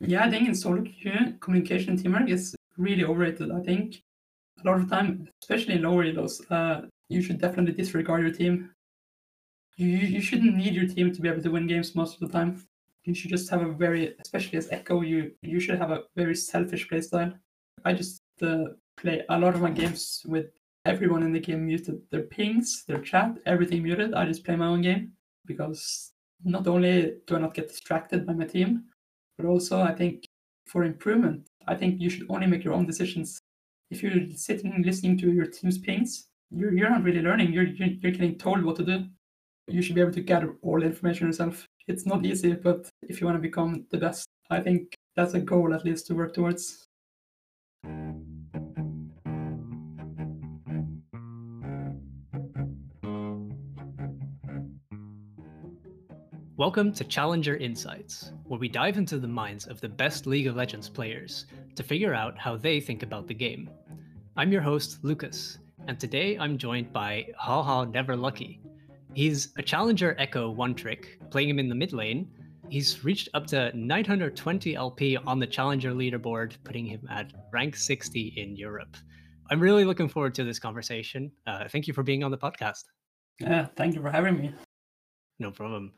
Yeah, I think in solo queue, communication teamwork is really overrated. I think a lot of time, especially in lower elos, uh, you should definitely disregard your team. You, you shouldn't need your team to be able to win games most of the time. You should just have a very, especially as Ekko, you you should have a very selfish playstyle. I just uh, play a lot of my games with everyone in the game muted, their pings, their chat, everything muted. I just play my own game because not only do I not get distracted by my team, but also I think for improvement, I think you should only make your own decisions. If you're sitting listening to your team's pings, you're, you're not really learning. You're, you're, you're getting told what to do. You should be able to gather all the information yourself. It's not easy, but if you want to become the best, I think that's a goal at least to work towards. Welcome to Challenger Insights, where we dive into the minds of the best League of Legends players to figure out how they think about the game. I'm your host, Lucas, and today I'm joined by Haha Never Lucky. He's a Challenger Ekko one trick, playing him in the mid lane. He's reached up to 920 LP on the Challenger leaderboard, putting him at rank 60 in Europe. I'm really looking forward to this conversation. Uh, thank you for being on the podcast. Yeah, thank you for having me. No problem.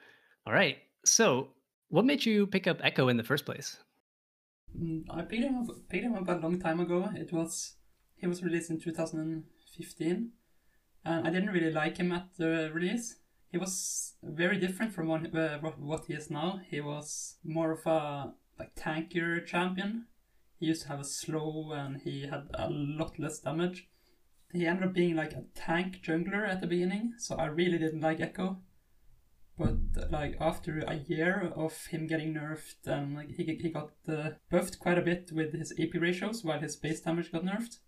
All right. So, what made you pick up Ekko in the first place? Mm, I picked him up, picked him up a long time ago. It was he was released in 2015, and I didn't really like him at the release. He was very different from what, uh, what he is now. He was more of a like tankier champion. He used to have a slow, and he had a lot less damage. He ended up being like a tank jungler at the beginning, so I really didn't like Ekko but like after a year of him getting nerfed and like he, he got uh, buffed quite a bit with his AP ratios while his base damage got nerfed.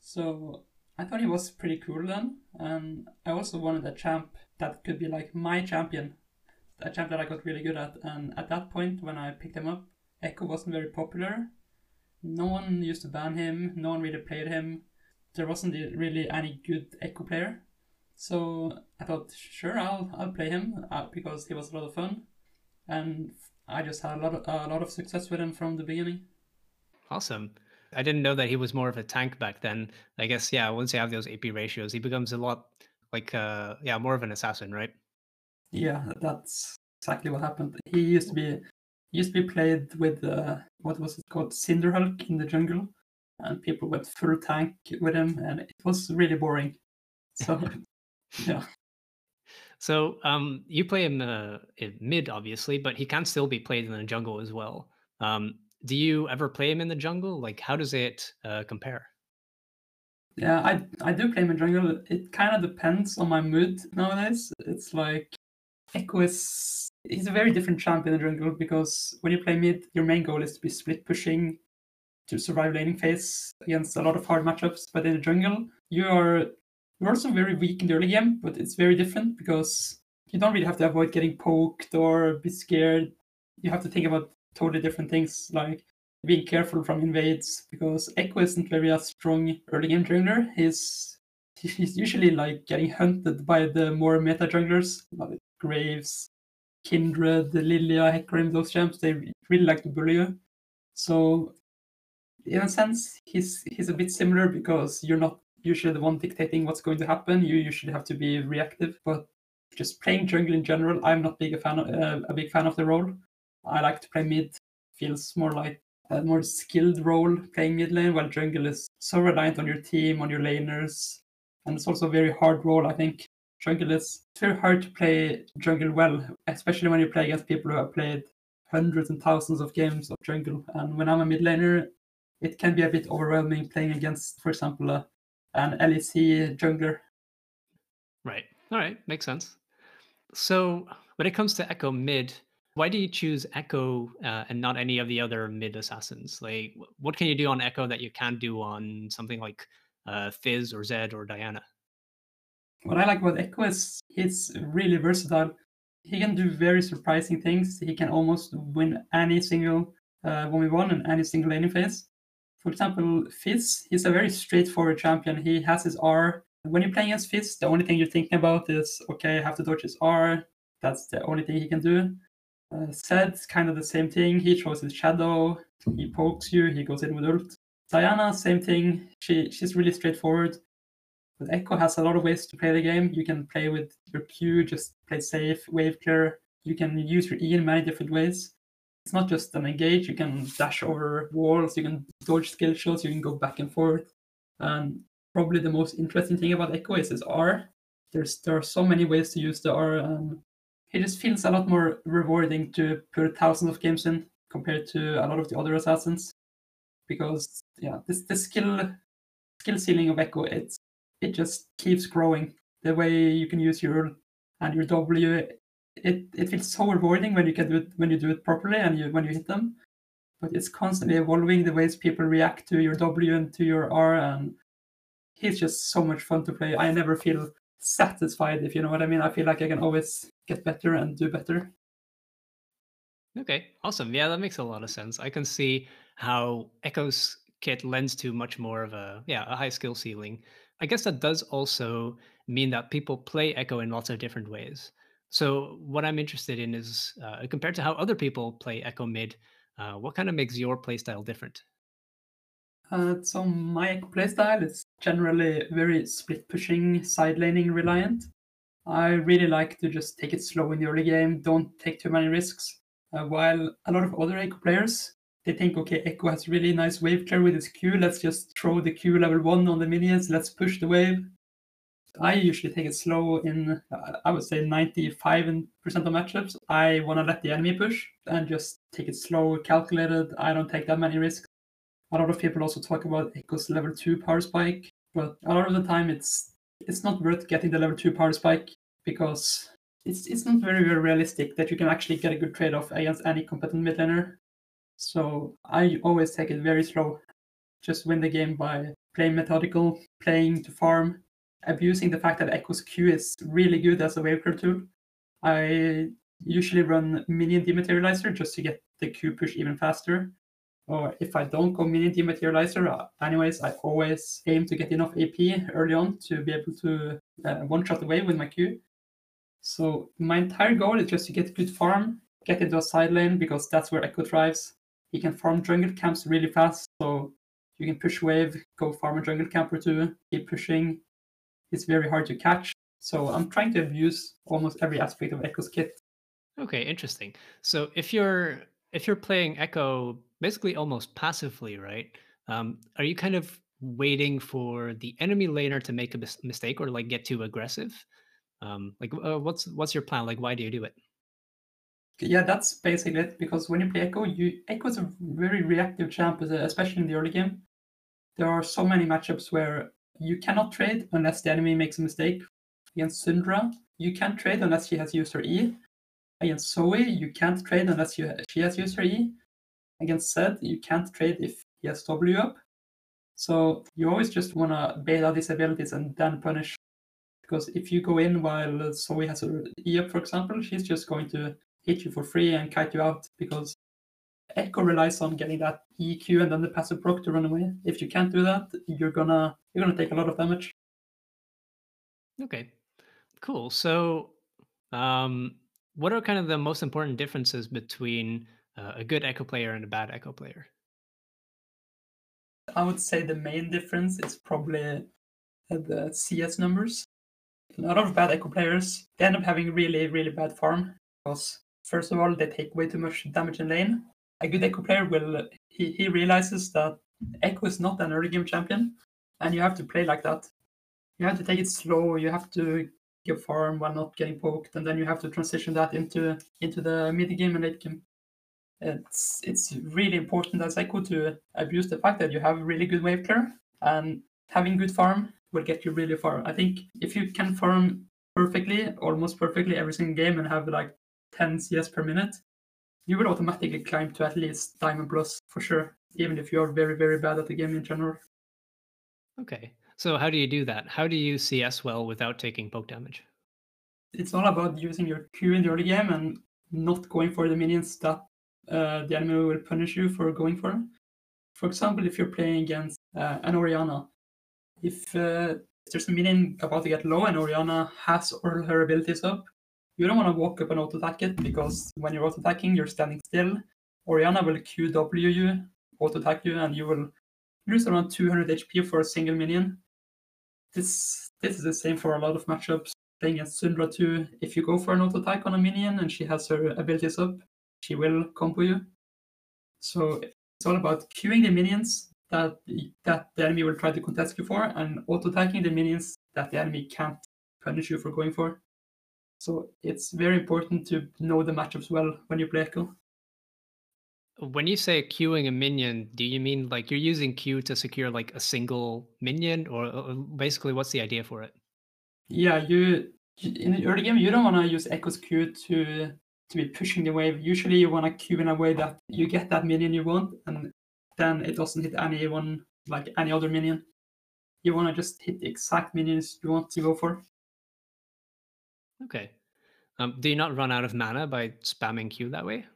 So I thought he was pretty cool then, and I also wanted a champ that could be like my champion, a champ that I got really good at. And at that point, when I picked him up, Ekko wasn't very popular. No one used to ban him. No one really played him. There wasn't really any good Ekko player. So I thought, sure, I'll I'll play him uh, because he was a lot of fun, and I just had a lot of a lot of success with him from the beginning. Awesome. I didn't know that he was more of a tank back then. I guess yeah, once you have those AP ratios, he becomes a lot like uh yeah, more of an assassin, right? Yeah, that's exactly what happened. He used to be used to be played with uh, what was it called Cinderhulk in the jungle, and people went full tank with him, and it was really boring. So yeah. So um, you play him uh, in mid, obviously, but he can still be played in the jungle as well. Um, do you ever play him in the jungle? Like, how does it uh, compare? Yeah, I I do play him in jungle. It kind of depends on my mood nowadays. It's like Ekko is he's a very different champ in the jungle because when you play mid, your main goal is to be split pushing to survive laning phase against a lot of hard matchups. But in the jungle, you are you're also very weak in the early game, but it's very different because you don't really have to avoid getting poked or be scared. You have to think about totally different things like being careful from invades because Ekko isn't very a strong early game jungler. He's he's usually like getting hunted by the more meta junglers like Graves, Kindred, Lilia, Hecarim, those champs. They really like to bully you. So in a sense, he's he's a bit similar because you're not usually the one dictating what's going to happen. You usually have to be reactive, but just playing jungle in general, I'm not big a fan of, uh, a big fan of the role. I like to play mid. Feels more like a more skilled role playing mid lane, while jungle is so reliant on your team, on your laners, and it's also a very hard role. I think jungle is it's very hard to play jungle well, especially when you play against people who have played hundreds and thousands of games of jungle. And when I'm a mid laner, it can be a bit overwhelming playing against, for example, a an LEC jungler. Right. All right. Makes sense. So when it comes to Ekko mid, why do you choose Ekko uh, and not any of the other mid assassins? Like, what can you do on Ekko that you can't do on something like uh, Fizz or Zed or Diana? What I like about Ekko is he's really versatile. He can do very surprising things. He can almost win any single uh, 1v1 and any single laning phase. For example, Fizz, he's a very straightforward champion. He has his R. When you're playing against Fizz, the only thing you're thinking about is, okay, I have to dodge his R. That's the only thing he can do. Uh, kind of the same thing. He throws his shadow, he pokes you, he goes in with ult. Diana, same thing. She she's really straightforward. But Ekko has a lot of ways to play the game. You can play with your Q, just play safe, wave clear. You can use your E in many different ways. It's not just an engage. You can dash over walls. You can dodge skill shots. You can go back and forth. And probably the most interesting thing about Ekko is his R. There's there are so many ways to use the R. Um, it just feels a lot more rewarding to put thousands of games in compared to a lot of the other assassins because yeah this the skill skill ceiling of Ekko it's it just keeps growing the way you can use your and your w it it feels so rewarding when you can do it when you do it properly and you when you hit them but it's constantly evolving the ways people react to your w and to your r and it's just so much fun to play i never feel satisfied if you know what i mean i feel like i can always get better and do better Okay, awesome. Yeah, that makes a lot of sense. I can see how Ekko's kit lends to much more of a yeah a high skill ceiling. I guess that does also mean that people play Ekko in lots of different ways. So what I'm interested in is uh, compared to how other people play Ekko mid, uh, what kind of makes your playstyle different? Uh, so my playstyle is generally very split pushing, side laning reliant. I really like to just take it slow in the early game, don't take too many risks. Uh, while a lot of other Ekko players, they think, okay, Ekko has really nice wave clear with his Q. Let's just throw the Q level one on the minions. Let's push the wave. I usually take it slow in, uh, I would say 95% of matchups. I want to let the enemy push and just take it slow, calculated. I don't take that many risks. A lot of people also talk about Ekko's level 2 power spike, but a lot of the time it's it's not worth getting the level 2 power spike because it's it's not very, very realistic that you can actually get a good trade off against any competent mid laner. So I always take it very slow. Just win the game by playing methodical, playing to farm, abusing the fact that Ekko's Q is really good as a wave clear tool. I usually run minion dematerializer just to get the Q push even faster. Or if I don't go minion dematerializer, uh, anyways, I always aim to get enough AP early on to be able to uh, one shot away with my Q. So my entire goal is just to get good farm, get into a side lane because that's where Ekko thrives. He can farm jungle camps really fast, so you can push wave, go farm a jungle camp or two, keep pushing. It's very hard to catch. So I'm trying to abuse almost every aspect of Ekko's kit. Okay, interesting. So if you're if you're playing Ekko basically almost passively, right? Um, are you kind of waiting for the enemy laner to make a mis- mistake or like get too aggressive? Um, like, uh, what's what's your plan? Like, why do you do it? Yeah, that's basically it. Because when you play Ekko, you Ekko is a very reactive champ, especially in the early game. There are so many matchups where you cannot trade unless the enemy makes a mistake. Against Syndra, you can't trade unless she has used her E. Against Zoe, you can't trade unless you, she has used her E. Against Zed, you can't trade if he has W up. So you always just want to bait out these abilities and then punish because if you go in while Zoe has her E up, for example, she's just going to hit you for free and kite you out because Ekko relies on getting that EQ and then the passive proc to run away. If you can't do that, you're gonna you're gonna take a lot of damage. Okay, cool. So, um, what are kind of the most important differences between uh, a good Ekko player and a bad Ekko player? I would say the main difference is probably the CS numbers a lot of bad Ekko players they end up having really really bad farm because first of all they take way too much damage in lane a good Ekko player will he, he realizes that Ekko is not an early game champion and you have to play like that you have to take it slow you have to give farm while not getting poked and then you have to transition that into into the mid game and late game it's it's really important as Ekko to abuse the fact that you have really good wave clear and having good farm will get you really far. I think if you can farm perfectly, almost perfectly every single game and have like 10 CS per minute, you will automatically climb to at least Diamond Plus for sure, even if you are very, very bad at the game in general. Okay. So how do you do that? How do you CS well without taking poke damage? It's all about using your Q in the early game and not going for the minions that uh, the enemy will punish you for going for. For example, if you're playing against uh, an Orianna, if uh, there's a minion about to get low and Orianna has all her abilities up, you don't want to walk up and auto attack it because when you're auto attacking, you're standing still. Orianna will QW you, auto attack you, and you will lose around 200 HP for a single minion. This this is the same for a lot of matchups. Playing against Syndra too, if you go for an auto attack on a minion and she has her abilities up, she will combo you. So it's all about queuing the minions that that the enemy will try to contest you for, and auto attacking the minions that the enemy can't punish you for going for. So it's very important to know the matchups well when you play Ekko. When you say queuing a minion, do you mean like you're using Q to secure like a single minion, or uh, basically what's the idea for it? Yeah, you in the early game you don't want to use Ekko's Q to to be pushing the wave. Usually you want to queue in a way that you get that minion you want, and then it doesn't hit anyone like any other minion. You want to just hit the exact minions you want to go for. Okay. Um, do you not run out of mana by spamming Q that way?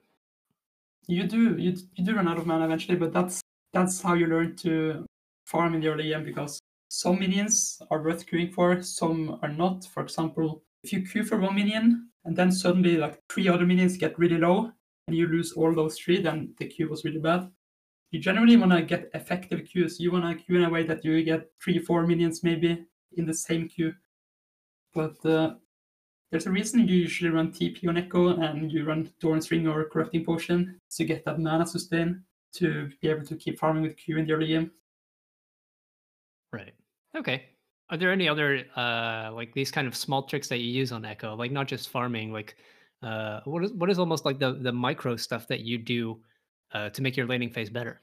You do. You, you do run out of mana eventually, but that's that's how you learn to farm in the early game because some minions are worth queuing for, some are not. For example, if you queue for one minion and then suddenly like three other minions get really low and you lose all those three, then the queue was really bad. You generally want to get effective queues. You want to queue in a way that you get three, four minions maybe in the same queue. But uh, there's a reason you usually run TP on Ekko and you run Doran's Ring or Corrupting Potion to get that mana sustain to be able to keep farming with Q in the early game. Right. Okay. Are there any other uh like these kind of small tricks that you use on Ekko? Like not just farming, like uh what is what is almost like the the micro stuff that you do uh to make your laning phase better?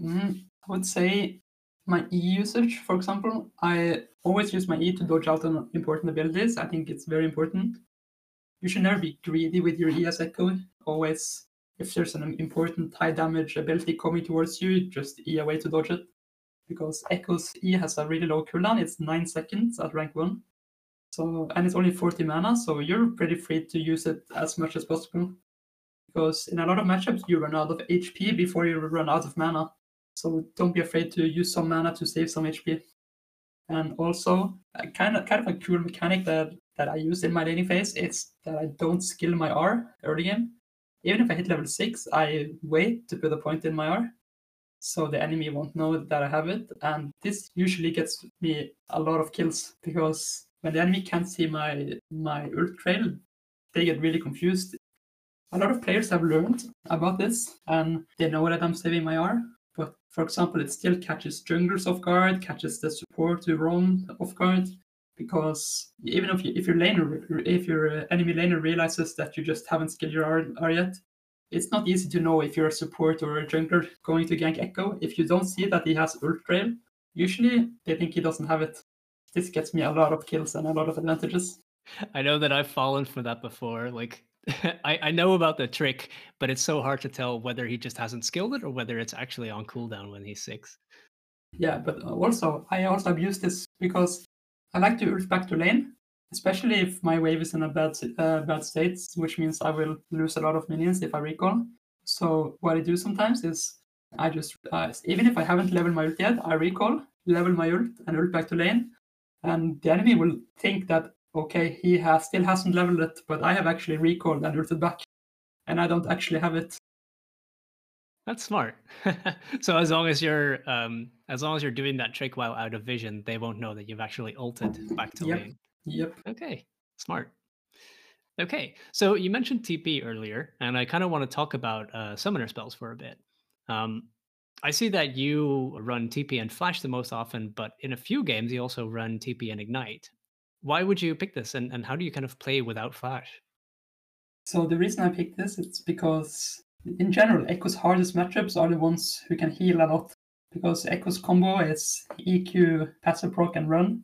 Mm, I would say my E usage, for example, I always use my E to dodge out on important abilities. I think it's very important. You should never be greedy with your E as Ekko. Always, if there's an important high damage ability coming towards you, just E away to dodge it. Because Ekko's E has a really low cooldown. It's 9 seconds at rank 1. So and it's only 40 mana, so you're pretty free to use it as much as possible. Because in a lot of matchups you run out of HP before you run out of mana. So don't be afraid to use some mana to save some HP. And also, kind of kind of a cool mechanic that that I use in my laning phase is that I don't skill my R early game. Even if I hit level six, I wait to put a point in my R, so the enemy won't know that I have it. And this usually gets me a lot of kills because when the enemy can't see my my ult trail, they get really confused. A lot of players have learned about this and they know that I'm saving my R, for example, it still catches junglers off guard, catches the support to roam off guard, because even if you, if your laner, if your uh, enemy laner realizes that you just haven't skilled your R yet, it's not easy to know if you're a support or a jungler going to gank Ekko. If you don't see that he has ult trail, usually they think he doesn't have it. This gets me a lot of kills and a lot of advantages. I know that I've fallen for that before. Like I, I know about the trick, but it's so hard to tell whether he just hasn't skilled it or whether it's actually on cooldown when he's six. Yeah, but also I also abuse this because I like to ult back to lane, especially if my wave is in a bad uh, bad state, which means I will lose a lot of minions if I recall. So what I do sometimes is I just uh, even if I haven't leveled my ult yet, I recall, level my ult, and ult back to lane, and the enemy will think that okay, he has still hasn't leveled it, but I have actually recalled and ulted back, and I don't actually have it. That's smart. so as long as you're um, as long as you're doing that trick while out of vision, they won't know that you've actually ulted back to yep. lane. Yep. Okay. Smart. Okay. So you mentioned TP earlier, and I kind of want to talk about uh, summoner spells for a bit. Um, I see that you run TP and Flash the most often, but in a few games you also run TP and Ignite why would you pick this and, and how do you kind of play without flash? So the reason i picked this it's because in general Ekko's hardest matchups are the ones who can heal a lot because Ekko's combo is eq passive proc and run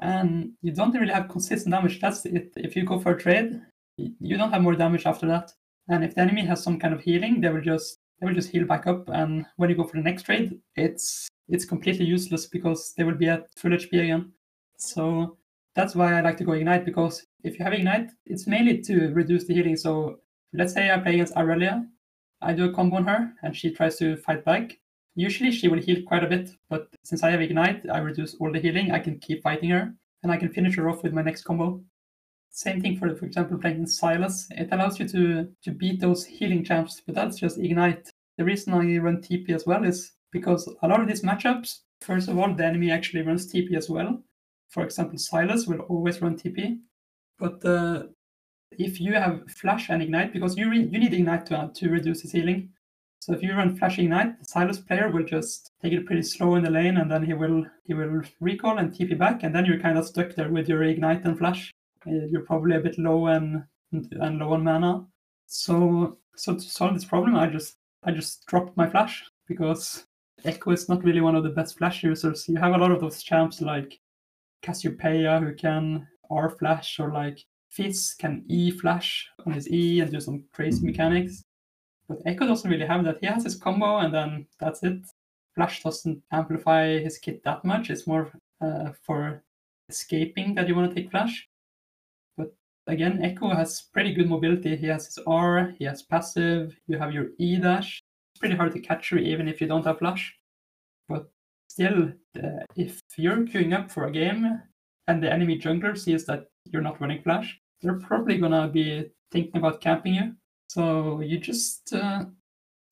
and you don't really have consistent damage. That's it. If you go for a trade you don't have more damage after that and if the enemy has some kind of healing they will just they will just heal back up and when you go for the next trade it's it's completely useless because they will be at full hp again. So that's why I like to go Ignite because if you have Ignite, it's mainly to reduce the healing. So let's say I play against Irelia, I do a combo on her and she tries to fight back. Usually she will heal quite a bit, but since I have Ignite, I reduce all the healing. I can keep fighting her and I can finish her off with my next combo. same thing for, for example, playing Sylas. It allows you to, to beat those healing champs, but that's just Ignite. The reason I run TP as well is because a lot of these matchups, first of all, the enemy actually runs TP as well. For example, Sylas will always run TP. But uh, if you have Flash and Ignite, because you, re- you need Ignite to, to reduce his healing. So if you run Flash Ignite, the Sylas player will just take it pretty slow in the lane, and then he will he will recall and TP back, and then you're kind of stuck there with your Ignite and Flash. Uh, you're probably a bit low and and low on mana. So so to solve this problem, I just I just dropped my Flash because Ekko is not really one of the best Flash users. You have a lot of those champs like Cassiopeia who can R Flash or like Fizz can E Flash on his E and do some crazy mechanics. But Ekko doesn't really have that. He has his combo and then that's it. Flash doesn't amplify his kit that much. It's more uh, for escaping that you want to take Flash. But again, Ekko has pretty good mobility. He has his R, he has passive, you have your E dash. It's pretty hard to catch you even if you don't have Flash. But still, uh, if you're queuing up for a game and the enemy jungler sees that you're not running Flash, they're probably gonna be thinking about camping you. So you just uh,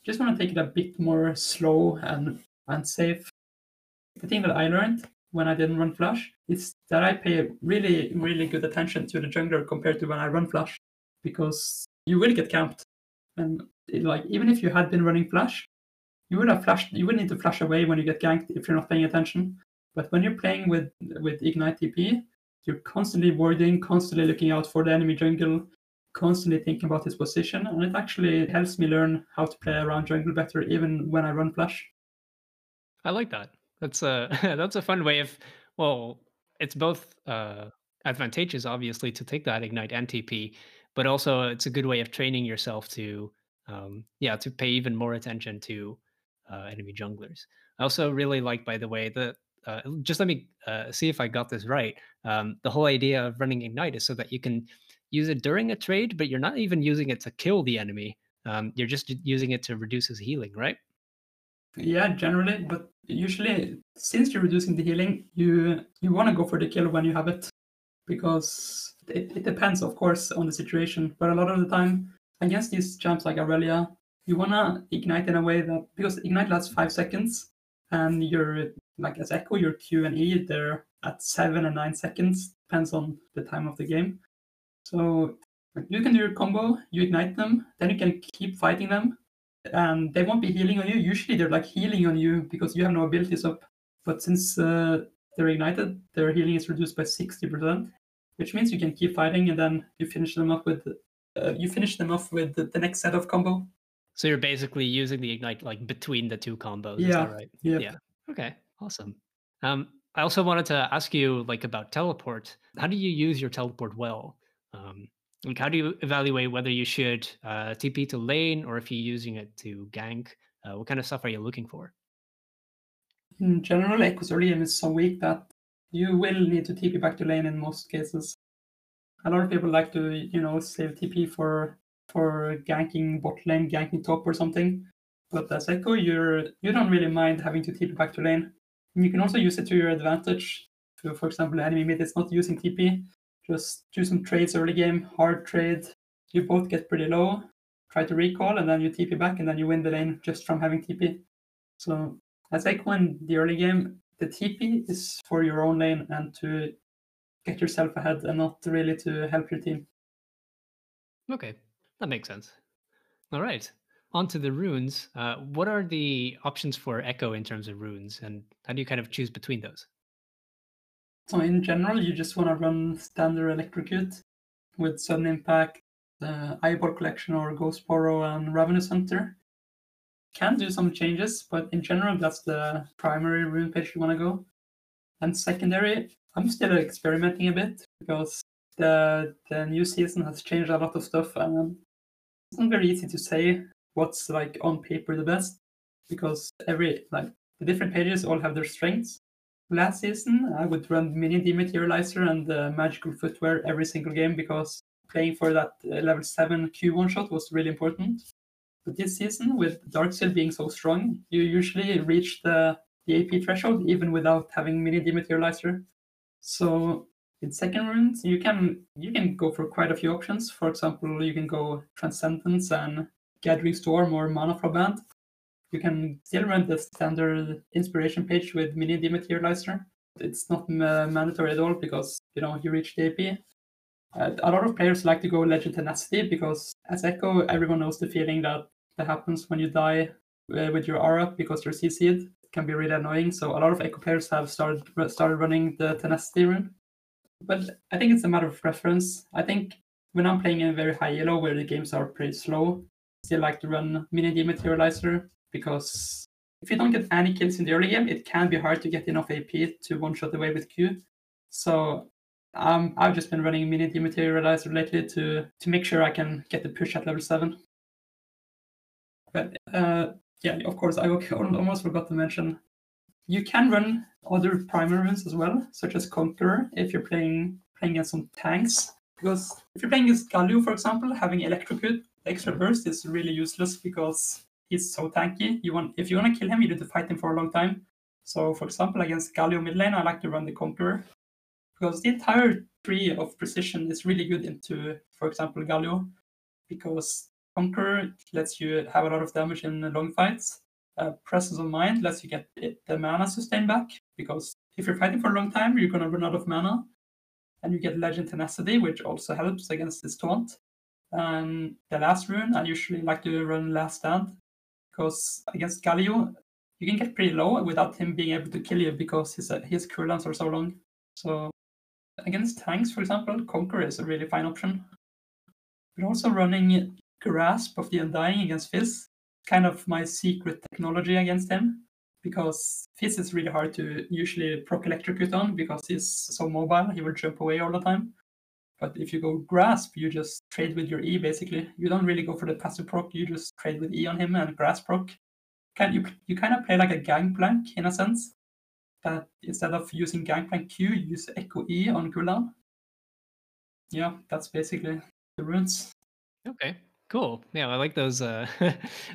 just want to take it a bit more slow and and safe. The thing that I learned when I didn't run Flash is that I pay really really good attention to the jungler compared to when I run Flash, because you will get camped, and it, like even if you had been running Flash, you would have flashed. You would need to flash away when you get ganked if you're not paying attention. But when you're playing with with Ignite TP, you're constantly warding, constantly looking out for the enemy jungle, constantly thinking about his position, and it actually helps me learn how to play around jungle better, even when I run flash. I like that. That's a that's a fun way of well, it's both uh, advantageous, obviously, to take that ignite and TP, but also it's a good way of training yourself to um, yeah to pay even more attention to uh, enemy junglers. I also really like, by the way, the uh, just let me uh, see if I got this right. Um, the whole idea of running ignite is so that you can use it during a trade, but you're not even using it to kill the enemy. Um, you're just using it to reduce his healing, right? Yeah, generally, but usually, since you're reducing the healing, you you want to go for the kill when you have it, because it, it depends, of course, on the situation. But a lot of the time, against these champs like Irelia, you want to ignite in a way that because ignite lasts five seconds, and you're like as Ekko, your Q and E they're at seven and nine seconds, depends on the time of the game. So you can do your combo, you ignite them, then you can keep fighting them, and they won't be healing on you. Usually they're like healing on you because you have no abilities up. But since uh, they're ignited, their healing is reduced by 60%, which means you can keep fighting and then you finish them up with uh, you finish them off with the, the, next set of combo. So you're basically using the ignite like between the two combos. Yeah. right? Yep. Yeah. Okay. Awesome. Um, I also wanted to ask you like about teleport. How do you use your teleport well? Um, like, how do you evaluate whether you should uh, TP to lane or if you're using it to gank? Uh, what kind of stuff are you looking for? In general, Ekko's is so weak that you will need to TP back to lane in most cases. A lot of people like to, you know, save TP for for ganking bot lane, ganking top or something. But as Ekko, oh, you're you don't really mind having to TP back to lane. And you can also use it to your advantage. To, for example, enemy mid is not using TP, just do some trades early game, hard trade. You both get pretty low, try to recall, and then you TP back, and then you win the lane just from having TP. So as I in the early game, the TP is for your own lane and to get yourself ahead and not really to help your team. Okay, that makes sense. All right, on to the runes. Uh, what are the options for Ekko in terms of runes, and how do you kind of choose between those? So in general, you just want to run standard electrocute with sudden impact, uh, eyeball collection or ghost poro and ravenous hunter. Can do some changes, but in general, that's the primary rune page you want to go. And secondary, I'm still experimenting a bit because the the new season has changed a lot of stuff, and not very easy to say what's like on paper the best because every like the different pages all have their strengths last season, I would run Mini Dematerializer and uh, Magical Footwear every single game because playing for that uh, level 7 Q1 shot was really important. But this season, with Darkseal being so strong, you usually reach the, the AP threshold even without having Mini Dematerializer. So In second runes, you can you can go for quite a few options. For example, you can go Transcendence and Gathering Storm or Mana Band. You can still run the standard inspiration page with Mini Dematerializer. It's not mandatory at all because you know you reach the AP. Uh, a lot of players like to go Legend Tenacity because as Ekko, everyone knows the feeling that that happens when you die uh, with your aura because you're CC'd. It can be really annoying. So a lot of Ekko players have started started running the Tenacity rune but I think it's a matter of preference. I think when I'm playing in very high elo where the games are pretty slow, I still like to run mini dematerializer because if you don't get any kills in the early game, it can be hard to get enough AP to one shot away with Q. So um, I've just been running mini dematerializer lately to to make sure I can get the push at level seven. But uh, yeah, of course, I almost forgot to mention you can run other primary runes as well, such as Conqueror, if you're playing playing against some tanks. Because if you're playing against Galio, for example, having Electrocute extra burst is really useless because he's so tanky. You want if you want to kill him, you need to fight him for a long time. So, for example, against Galio mid lane, I like to run the Conqueror because the entire tree of precision is really good into, for example, Galio, because Conqueror lets you have a lot of damage in long fights, uh, presence of mind lets you get the mana sustain back because if you're fighting for a long time, you're to run out of mana. And you get Legend Tenacity, which also helps against this taunt. And the last rune, I usually like to run Last Stand because against Galio, you can get pretty low without him being able to kill you because his, uh, his cooldowns are so long. So against tanks, for example, Conquer is a really fine option. But also running Grasp of the Undying against Fizz kind of my secret technology against him because Fizz is really hard to usually proc electrocute on because he's so mobile, he will jump away all the time. But if you go grasp, you just trade with your E basically. You don't really go for the passive proc, you just trade with E on him and grasp proc. Can you you kind of play like a gangplank in a sense? That instead of using gangplank Q, use Ekko E on cooldown. Yeah, that's basically the runes. Okay. Cool. Yeah, I like those. Uh,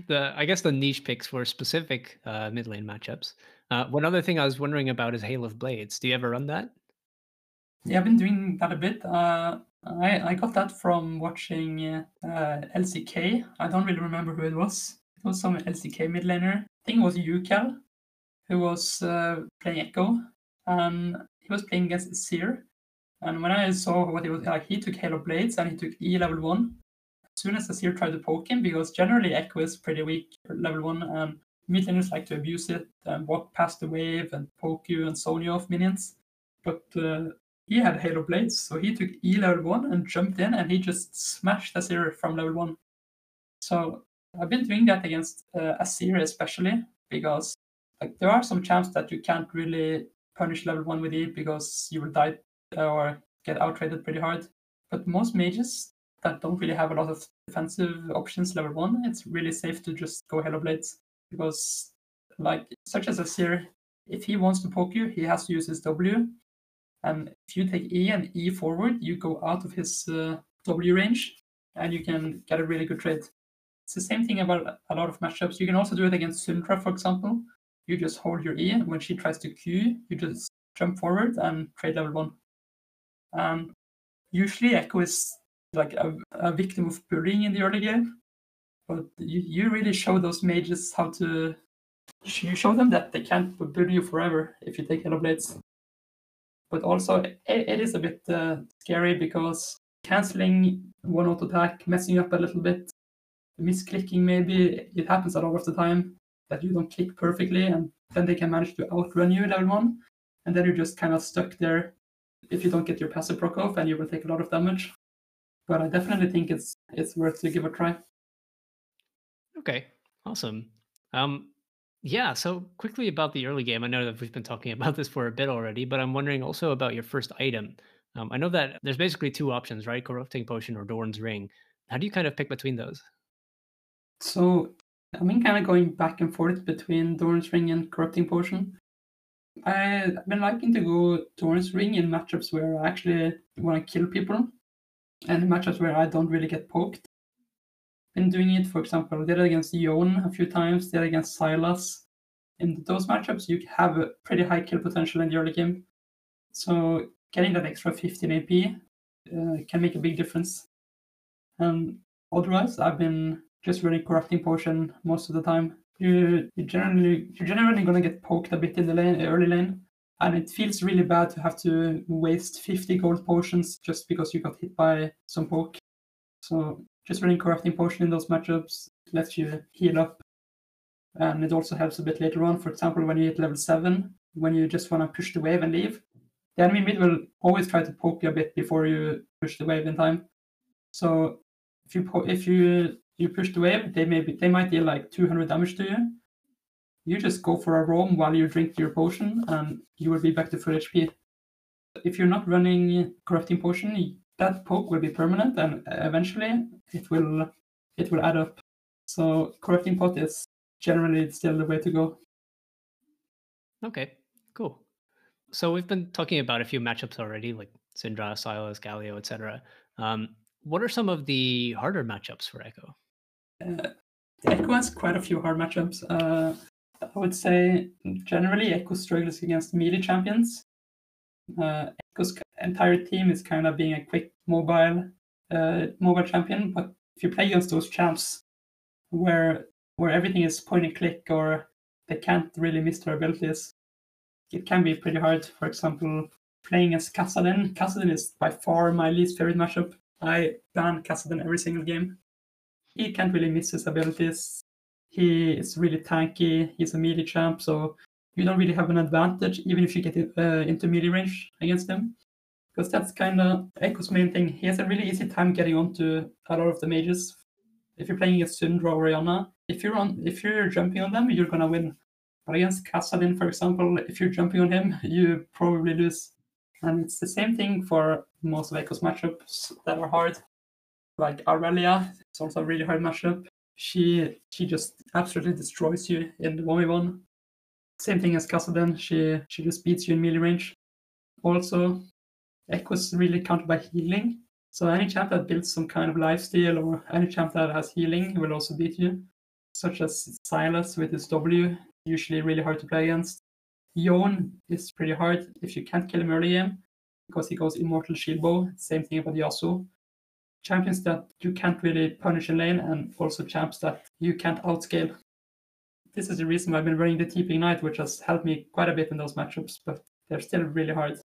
the I guess the niche picks for specific uh, mid lane matchups. Uh, one other thing I was wondering about is Hail of Blades. Do you ever run that? Yeah, I've been doing that a bit. Uh, I I got that from watching uh, LCK. I don't really remember who it was. It was some LCK mid laner. I think it was UCal who was uh, playing Ekko, and he was playing against Azir. And when I saw what he was like, he took Hail of Blades and he took E level one soon as Azir tried to poke him, because generally Ekko is pretty weak level 1, and mid laners like to abuse it and walk past the wave and poke you and zone you off minions. But uh, he had Hail of Blades, so he took E level 1 and jumped in and he just smashed Azir from level 1. So I've been doing that against uh, Azir especially, because like there are some champs that you can't really punish level 1 with E because you will die or get outtraded pretty hard. But most mages, that don't really have a lot of defensive options level one, it's really safe to just go Hail of Blades because, like, such as a Azir, if he wants to poke you, he has to use his W. And if you take E and E forward, you go out of his uh, W range and you can get a really good trade. It's the same thing about a lot of matchups. You can also do it against Syndra, for example. You just hold your E, and when she tries to Q, you just jump forward and trade level one. And usually Ekko is like a, a victim of bullying in the early game. But you, you really show those mages how to. You show them that they can't bully you forever if you take Hail of Blades. But also, it, it is a bit uh, scary because canceling one auto attack, messing up a little bit, misclicking maybe, it happens a lot of the time that you don't click perfectly and then they can manage to outrun you level one. And then you're just kind of stuck there if you don't get your passive proc off and you will take a lot of damage but I definitely think it's it's worth to give a try. Okay, awesome. Um, yeah. So quickly about the early game. I know that we've been talking about this for a bit already, but I'm wondering also about your first item. Um, I know that there's basically two options, right? Corrupting potion or Dorn's ring. How do you kind of pick between those? So I've been kind of going back and forth between Dorn's ring and corrupting potion. I've been liking to go Dorn's ring in matchups where I actually want to kill people and matchups where I don't really get poked. Been doing it, for example, did it against Yone a few times, did it against Sylas. In those matchups, you have a pretty high kill potential in the early game. So getting that extra 15 AP uh, can make a big difference. And otherwise, I've been just running corrupting potion most of the time. You you generally you're generally gonna get poked a bit in the lane, early lane, and it feels really bad to have to waste 50 gold potions just because you got hit by some poke. So just running corrupting potion in those matchups lets you heal up, and it also helps a bit later on. For example, when you hit level seven, when you just want to push the wave and leave, the enemy mid will always try to poke you a bit before you push the wave in time. So if you po- if you you push the wave, they may be, they might deal like 200 damage to you. You just go for a roam while you drink your potion, and you will be back to full HP. If you're not running corrupting potion, that poke will be permanent, and eventually it will it will add up. So corrupting pot is generally still the way to go. Okay, cool. So we've been talking about a few matchups already, like Syndra, Sylas, Galio, etc. Um, what are some of the harder matchups for Ekko? Uh, Ekko has quite a few hard matchups. Uh, I would say generally Ekko struggles against melee champions. Uh, Ekko's entire team is kind of being a quick mobile uh, mobile champion, but if you play against those champs where where everything is point and click or they can't really miss their abilities, it can be pretty hard. For example, playing as Kassadin. Kassadin is by far my least favorite matchup. I ban Kassadin every single game. He can't really miss his abilities. He is really tanky. He's a melee champ, so you don't really have an advantage even if you get uh, into melee range against him. Because that's kind of Ekko's main thing. He has a really easy time getting onto a lot of the mages. If you're playing against Syndra or Orianna, if you're on, if you're jumping on them, you're gonna win. But against Kassadin, for example, if you're jumping on him, you probably lose. And it's the same thing for most of Ekko's matchups that are hard. Like Irelia, it's also a really hard matchup. She she just absolutely destroys you in the 1v1. Same thing as Kassadin, she she just beats you in melee range. Also, Ekko's really countered by healing. So any champ that builds some kind of lifesteal or any champ that has healing will also beat you. Such as Sylas with his W, usually really hard to play against. Yone is pretty hard if you can't kill him early game because he goes Immortal Shield Bow. Same thing about Yasuo. Champions that you can't really punish in lane and also champs that you can't outscale. This is the reason why I've been running the TP Ignite, which has helped me quite a bit in those matchups, but they're still really hard.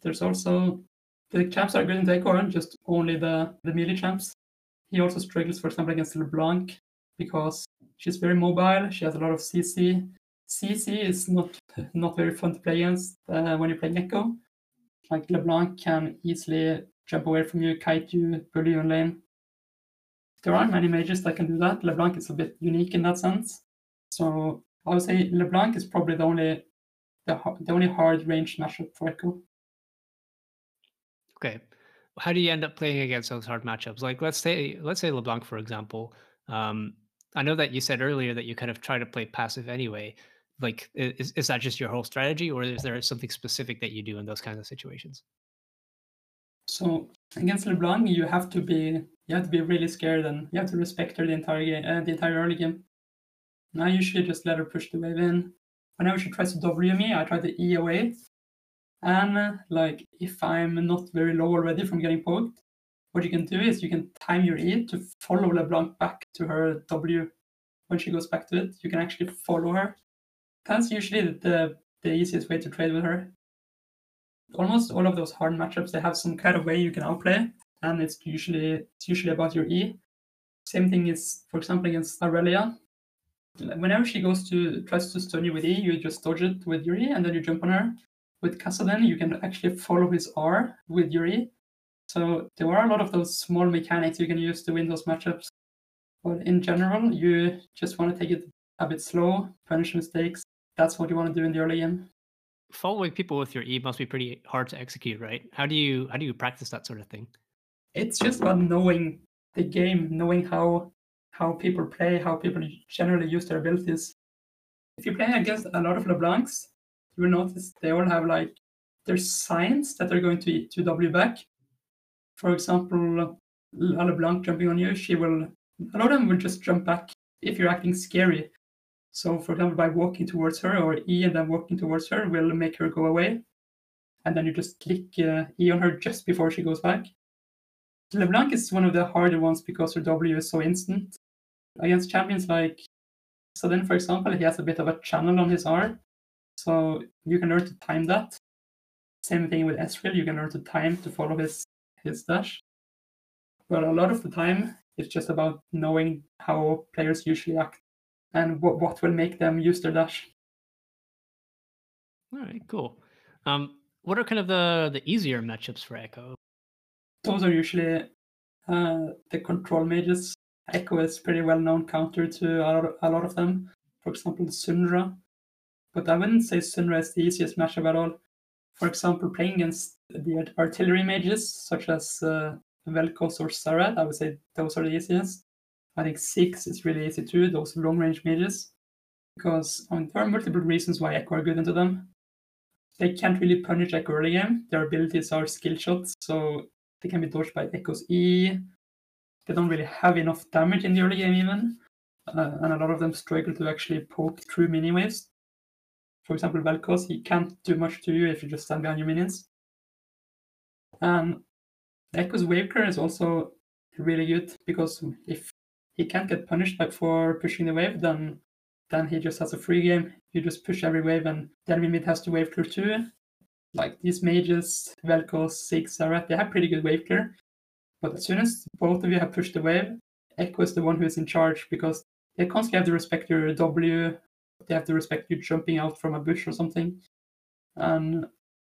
There's also the champs are good in aren't just only the, the melee champs. He also struggles, for example, against LeBlanc because she's very mobile. She has a lot of CC. CC is not not very fun to play against uh, when you play Ekko. Like LeBlanc can easily jump away from you, kite you, bully you in lane. There aren't many mages that can do that. LeBlanc is a bit unique in that sense. So I would say LeBlanc is probably the only the, the only hard range matchup for Ekko. Okay. How do you end up playing against those hard matchups? Like let's say let's say LeBlanc, for example. Um, I know that you said earlier that you kind of try to play passive anyway. Like, is, is that just your whole strategy, or is there something specific that you do in those kinds of situations? So against LeBlanc, you have to be you have to be really scared and you have to respect her the entire game, uh, the entire early game. And I usually just let her push the wave in. Whenever she tries to W me, I try to E away. And like if I'm not very low already from getting poked, what you can do is you can time your E to follow LeBlanc back to her W. When she goes back to it, you can actually follow her. That's usually the, the easiest way to trade with her. Almost all of those hard matchups, they have some kind of way you can outplay, and it's usually it's usually about your E. Same thing is, for example, against Irelia. Whenever she goes to tries to stun you with E, you just dodge it with your E, and then you jump on her. With Kassadin, you can actually follow his R with your E, so there are a lot of those small mechanics you can use to win those matchups. But in general, you just want to take it a bit slow, punish mistakes. That's what you want to do in the early game. Following people with your E must be pretty hard to execute, right? How do you how do you practice that sort of thing? It's just about knowing the game, knowing how how people play, how people generally use their abilities. If you play against a lot of LeBlancs, you will notice they all have like there's signs that they're going to to W back, for example, LeBlanc jumping on you, she will, a lot of them will just jump back if you're acting scary. So, for example, by walking towards her or E and then walking towards her will make her go away. and then you just click uh, E on her just before she goes back. LeBlanc is one of the harder ones because her W is so instant. Against champions like Sudden, for example, he has a bit of a channel on his R, so you can learn to time that. Same thing with Ezreal, you can learn to time to follow his his dash. But a lot of the time, it's just about knowing how players usually act and what, what will make them use their dash. All right, cool. Um, what are kind of the the easier matchups for Ekko? Those are usually uh, the control mages. Ekko is pretty well known counter to a lot, of, a lot of them. For example, Syndra. But I wouldn't say Syndra is the easiest matchup at all. For example, playing against the artillery mages such as uh, Vel'Koz or Xerath, I would say those are the easiest. I think Ziggs is really easy too, those long range mages. Because I mean, there are multiple reasons why Ekko are good into them. They can't really punish Ekko early game. Their abilities are skill shots, so they can be dodged by Ekko's E. They don't really have enough damage in the early game even. Uh, and a lot of them struggle to actually poke through mini waves. For example, Vel'Koz, he can't do much to you if you just stand behind your minions. And Ekko's wave is also really good because if he can't get punished for pushing the wave, then then he just has a free game. You just push every wave, and the enemy mid has to wave clear too. Like these mages, Vel'Koz, Ziggs, Xerath, they have pretty good wave clear. But as soon as both of you have pushed the wave, Ekko is the one who is in charge because they constantly have to respect your W, they have to respect you jumping out from a bush or something. And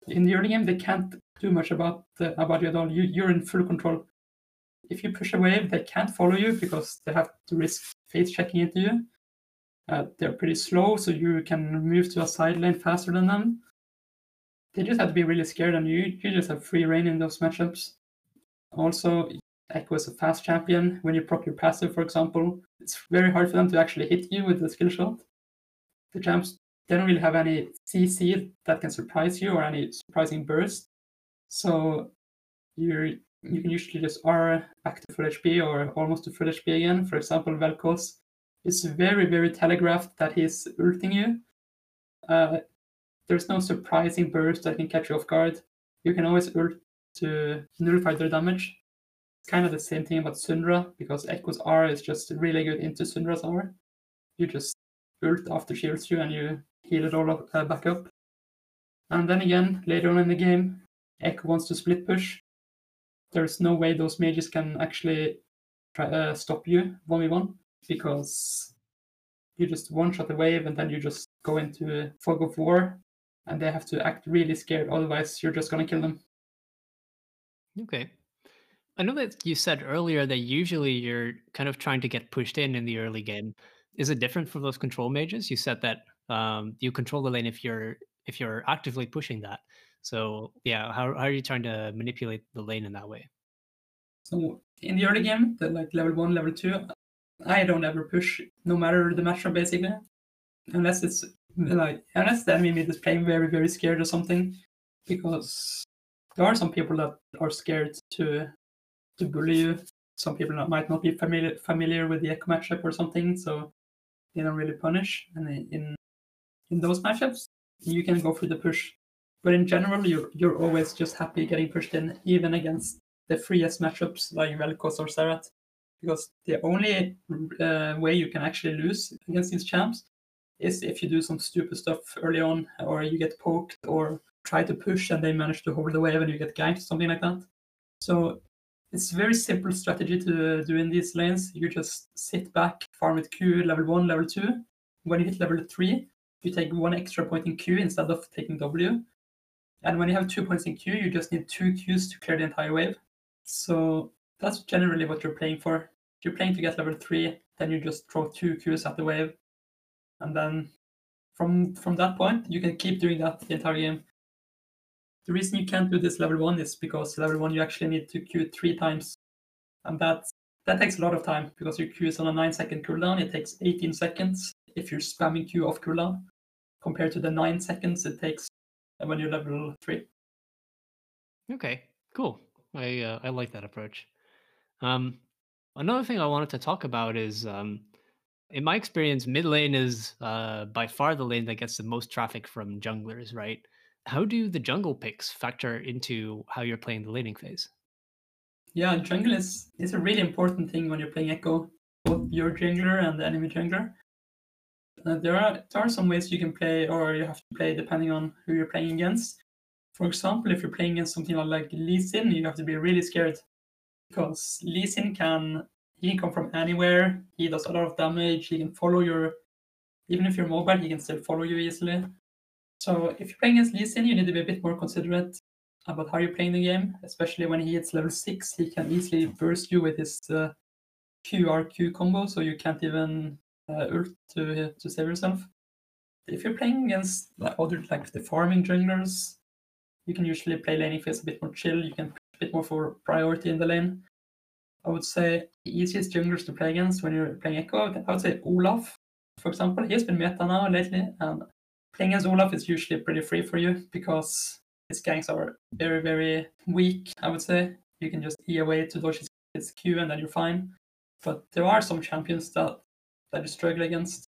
in the early game, they can't do much about the, about you at all. You, you're in full control. If you push a wave, they can't follow you because they have to risk face checking into you. Uh, they're pretty slow, so you can move to a side lane faster than them. They just have to be really scared, and you you just have free reign in those matchups. Also, Ekko is a fast champion. When you proc your passive, for example, it's very hard for them to actually hit you with the skill shot. The champs they don't really have any CC that can surprise you or any surprising burst. So you you can usually just R back to full HP or almost to full HP again. For example, Vel'Koz is very, very telegraphed that he's ulting you. Uh, there's no surprising burst that can catch you off guard. You can always ult to nullify their damage. It's kind of the same thing about Syndra, because Ekko's R is just really good into Syndra's R. You just ult after she ults you and you heal it all up, uh, back up. And then again, later on in the game, Ekko wants to split push. There's no way those mages can actually try, uh, stop you 1v1 because you just one shot the wave and then you just go into a fog of war and they have to act really scared otherwise you're just going to kill them. Okay. I know that you said earlier that usually you're kind of trying to get pushed in in the early game. Is it different for those control mages? You said that um, you control the lane if you're if you're actively pushing that so yeah how, how are you trying to manipulate the lane in that way so in the early game the like level one level two I don't ever push, no matter the matchup, basically, unless it's like unless the enemy is playing very very scared or something, because there are some people that are scared to to bully you. Some people that might not be familiar familiar with the Ekko matchup or something, so they don't really punish. And in in those matchups, you can go for the push, but in general, you're you're always just happy getting pushed in, even against the freest matchups like Vel'Koz or Xerath because the only uh, way you can actually lose against these champs is if you do some stupid stuff early on, or you get poked, or try to push and they manage to hold the wave and you get ganked, something like that. So it's a very simple strategy to do in these lanes. You just sit back, farm with Q level one, level two. When you hit level three, you take one extra point in Q instead of taking W. And when you have two points in Q, you just need two Qs to clear the entire wave. So that's generally what you're playing for. If you're playing to get level three, then you just throw two Qs at the wave, and then from from that point you can keep doing that the entire game. The reason you can't do this level one is because level one you actually need to queue three times, and that that takes a lot of time because your Q is on a nine second cooldown. It takes 18 seconds if you're spamming Q off cooldown, compared to the nine seconds it takes when you're level three. Okay, cool. I uh, I like that approach. Um, another thing I wanted to talk about is, um, in my experience, mid lane is uh, by far the lane that gets the most traffic from junglers, right? how do the jungle picks factor into how you're playing the laning phase? Yeah, jungle is, is a really important thing when you're playing Ekko, both your jungler and the enemy jungler. Uh, there are there are some ways you can play, or you have to play depending on who you're playing against. For example, if you're playing against something like Lee Sin, you have to be really scared because Lee Sin can he can come from anywhere. He does a lot of damage. He can follow your even if you're mobile, he can still follow you easily. So if you're playing against Lee Sin, you need to be a bit more considerate about how you're playing the game, especially when he hits level six. He can easily burst you with his uh, QRQ combo, so you can't even uh, ult to to save yourself. If you're playing against other like the farming junglers, you can usually play laning phase a bit more chill. You can a bit more for priority in the lane. I would say the easiest junglers to play against when you're playing Ekko, I would say Olaf, for example. He's been meta now lately, and playing as Olaf is usually pretty free for you because his ganks are very, very weak, I would say. You can just E away to dodge his Q and then you're fine. But there are some champions that, that you struggle against.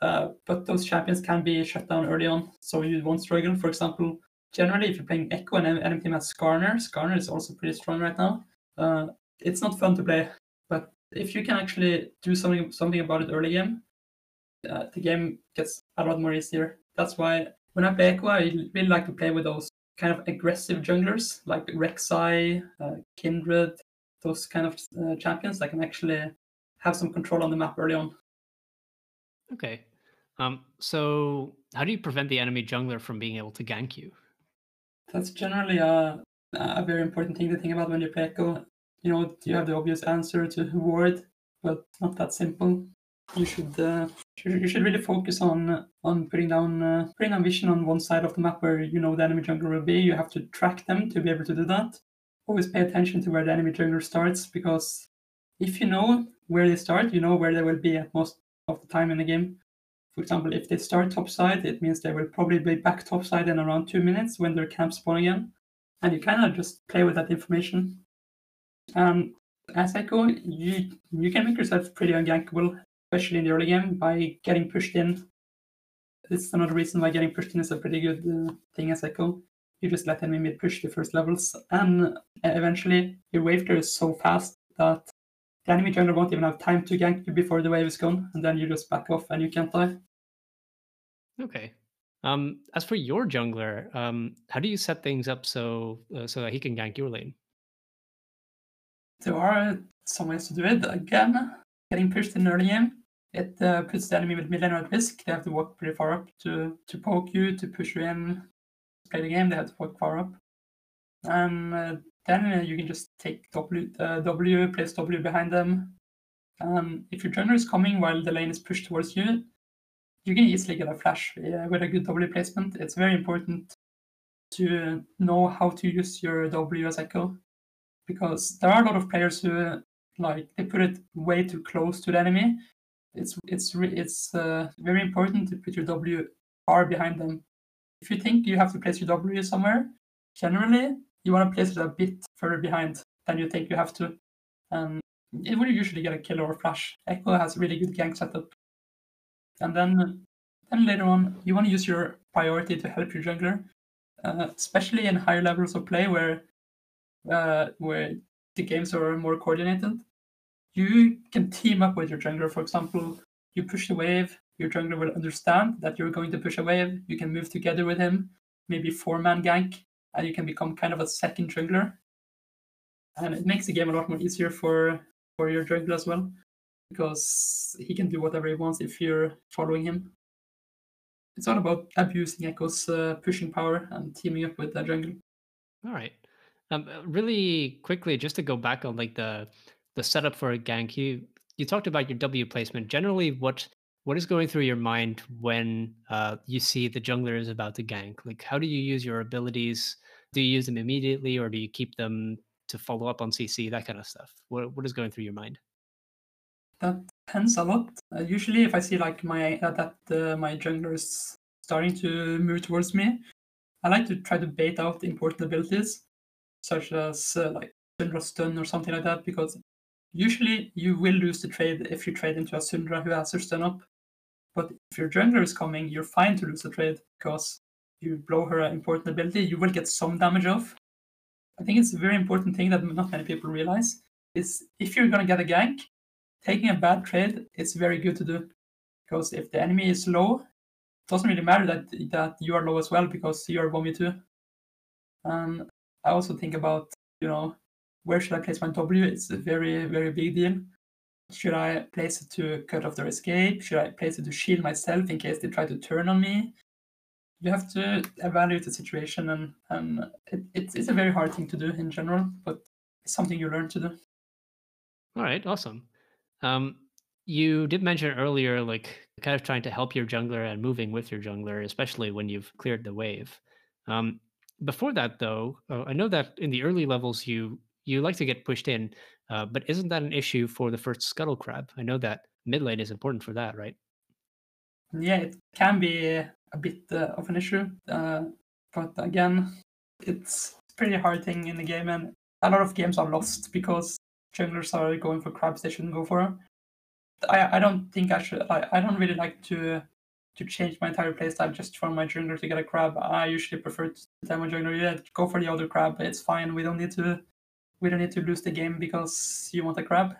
Uh, but those champions can be shut down early on, so you won't struggle. For example, generally, if you're playing Ekko and enemy team has Skarner, Skarner is also pretty strong right now. Uh, it's not fun to play, but if you can actually do something something about it early game, uh, the game gets a lot more easier. That's why when I play Ekko, I really like to play with those kind of aggressive junglers like Rek'Sai, uh, Kindred, those kind of uh, champions that can actually have some control on the map early on. Okay. Um, so how do you prevent the enemy jungler from being able to gank you? That's generally a, a very important thing to think about when you play Ekko. You know, you have the obvious answer to ward, but not that simple you should uh, you should really focus on on putting down uh, putting down vision on one side of the map where you know the enemy jungler will be. You have to track them to be able to do that. Always pay attention to where the enemy jungler starts because if you know where they start, you know where they will be at most of the time in the game. For example, if they start top side, it means they will probably be back top side in around two minutes when their camp spawn again. And you kind of just play with that information. And as Ekko, you you can make yourself pretty ungankable especially in the early game, by getting pushed in. It's another reason why getting pushed in is a pretty good uh, thing as Ekko. You just let enemy mid push the first levels, and eventually your wave clear is so fast that the enemy jungler won't even have time to gank you before the wave is gone, and then you just back off and you can't die. Okay. Um, as for your jungler, um, how do you set things up so uh, so that he can gank your lane? There are some ways to do it. Again, getting pushed in early game it uh, puts the enemy with mid lane at risk. They have to walk pretty far up to, to poke you, to push you in, play the game. They have to walk far up. And uh, then uh, you can just take W, uh, w, place W behind them. Um, if your jungler is coming while the lane is pushed towards you, you can easily get a flash with a good W placement. It's very important to know how to use your W as Ekko because there are a lot of players who like they put it way too close to the enemy it's it's it's uh, very important to put your W far behind them. If you think you have to place your W somewhere, generally you want to place it a bit further behind than you think you have to. And it will usually get a kill or a flash. Ekko has a really good gank setup. And then then later on, you want to use your priority to help your jungler, uh, especially in higher levels of play where uh, where the games are more coordinated you can team up with your jungler. For example, you push the wave, your jungler will understand that you're going to push a wave. You can move together with him, maybe four man gank, and you can become kind of a second jungler. And it makes the game a lot more easier for for your jungler as well, because he can do whatever he wants if you're following him. It's all about abusing Ekko's uh, pushing power and teaming up with the jungle. All right. Um, really quickly, just to go back on like the the setup for a gank, you you talked about your W placement. Generally, what what is going through your mind when uh, you see the jungler is about to gank? Like, how do you use your abilities? Do you use them immediately, or do you keep them to follow up on CC? That kind of stuff. What what is going through your mind? That depends a lot. Uh, usually, if I see like my uh, that my jungler is starting to move towards me, I like to try to bait out important abilities, such as uh, like Syndra stun or something like that, because Usually, you will lose the trade if you trade into a Syndra who has her stun up. But if your jungler is coming, you're fine to lose the trade because you blow her important ability, you will get some damage off. I think it's a very important thing that not many people realize is if you're gonna get a gank, taking a bad trade is very good to do. Because if the enemy is low, it doesn't really matter that that you are low as well because you are 1v2. And I also think about, you know, where should I place my W? It's a very, very big deal. Should I place it to cut off their escape? Should I place it to shield myself in case they try to turn on me? You have to evaluate the situation, and, and it, it's, it's a very hard thing to do in general, but it's something you learn to do. All right, awesome. Um, you did mention earlier, like kind of trying to help your jungler and moving with your jungler, especially when you've cleared the wave. Um, before that, though, uh, I know that in the early levels you you like to get pushed in, uh, but isn't that an issue for the first scuttle crab? I know that mid lane is important for that, right? Yeah, it can be a bit uh, of an issue, uh, but again, it's pretty hard thing in the game, and a lot of games are lost because junglers are going for crabs they shouldn't go for. I, I don't think I should. I, I don't really like to to change my entire playstyle just for my jungler to get a crab. I usually prefer to tell my jungler, yeah, go for the other crab. It's fine. We don't need to we don't need to lose the game because you want a crab.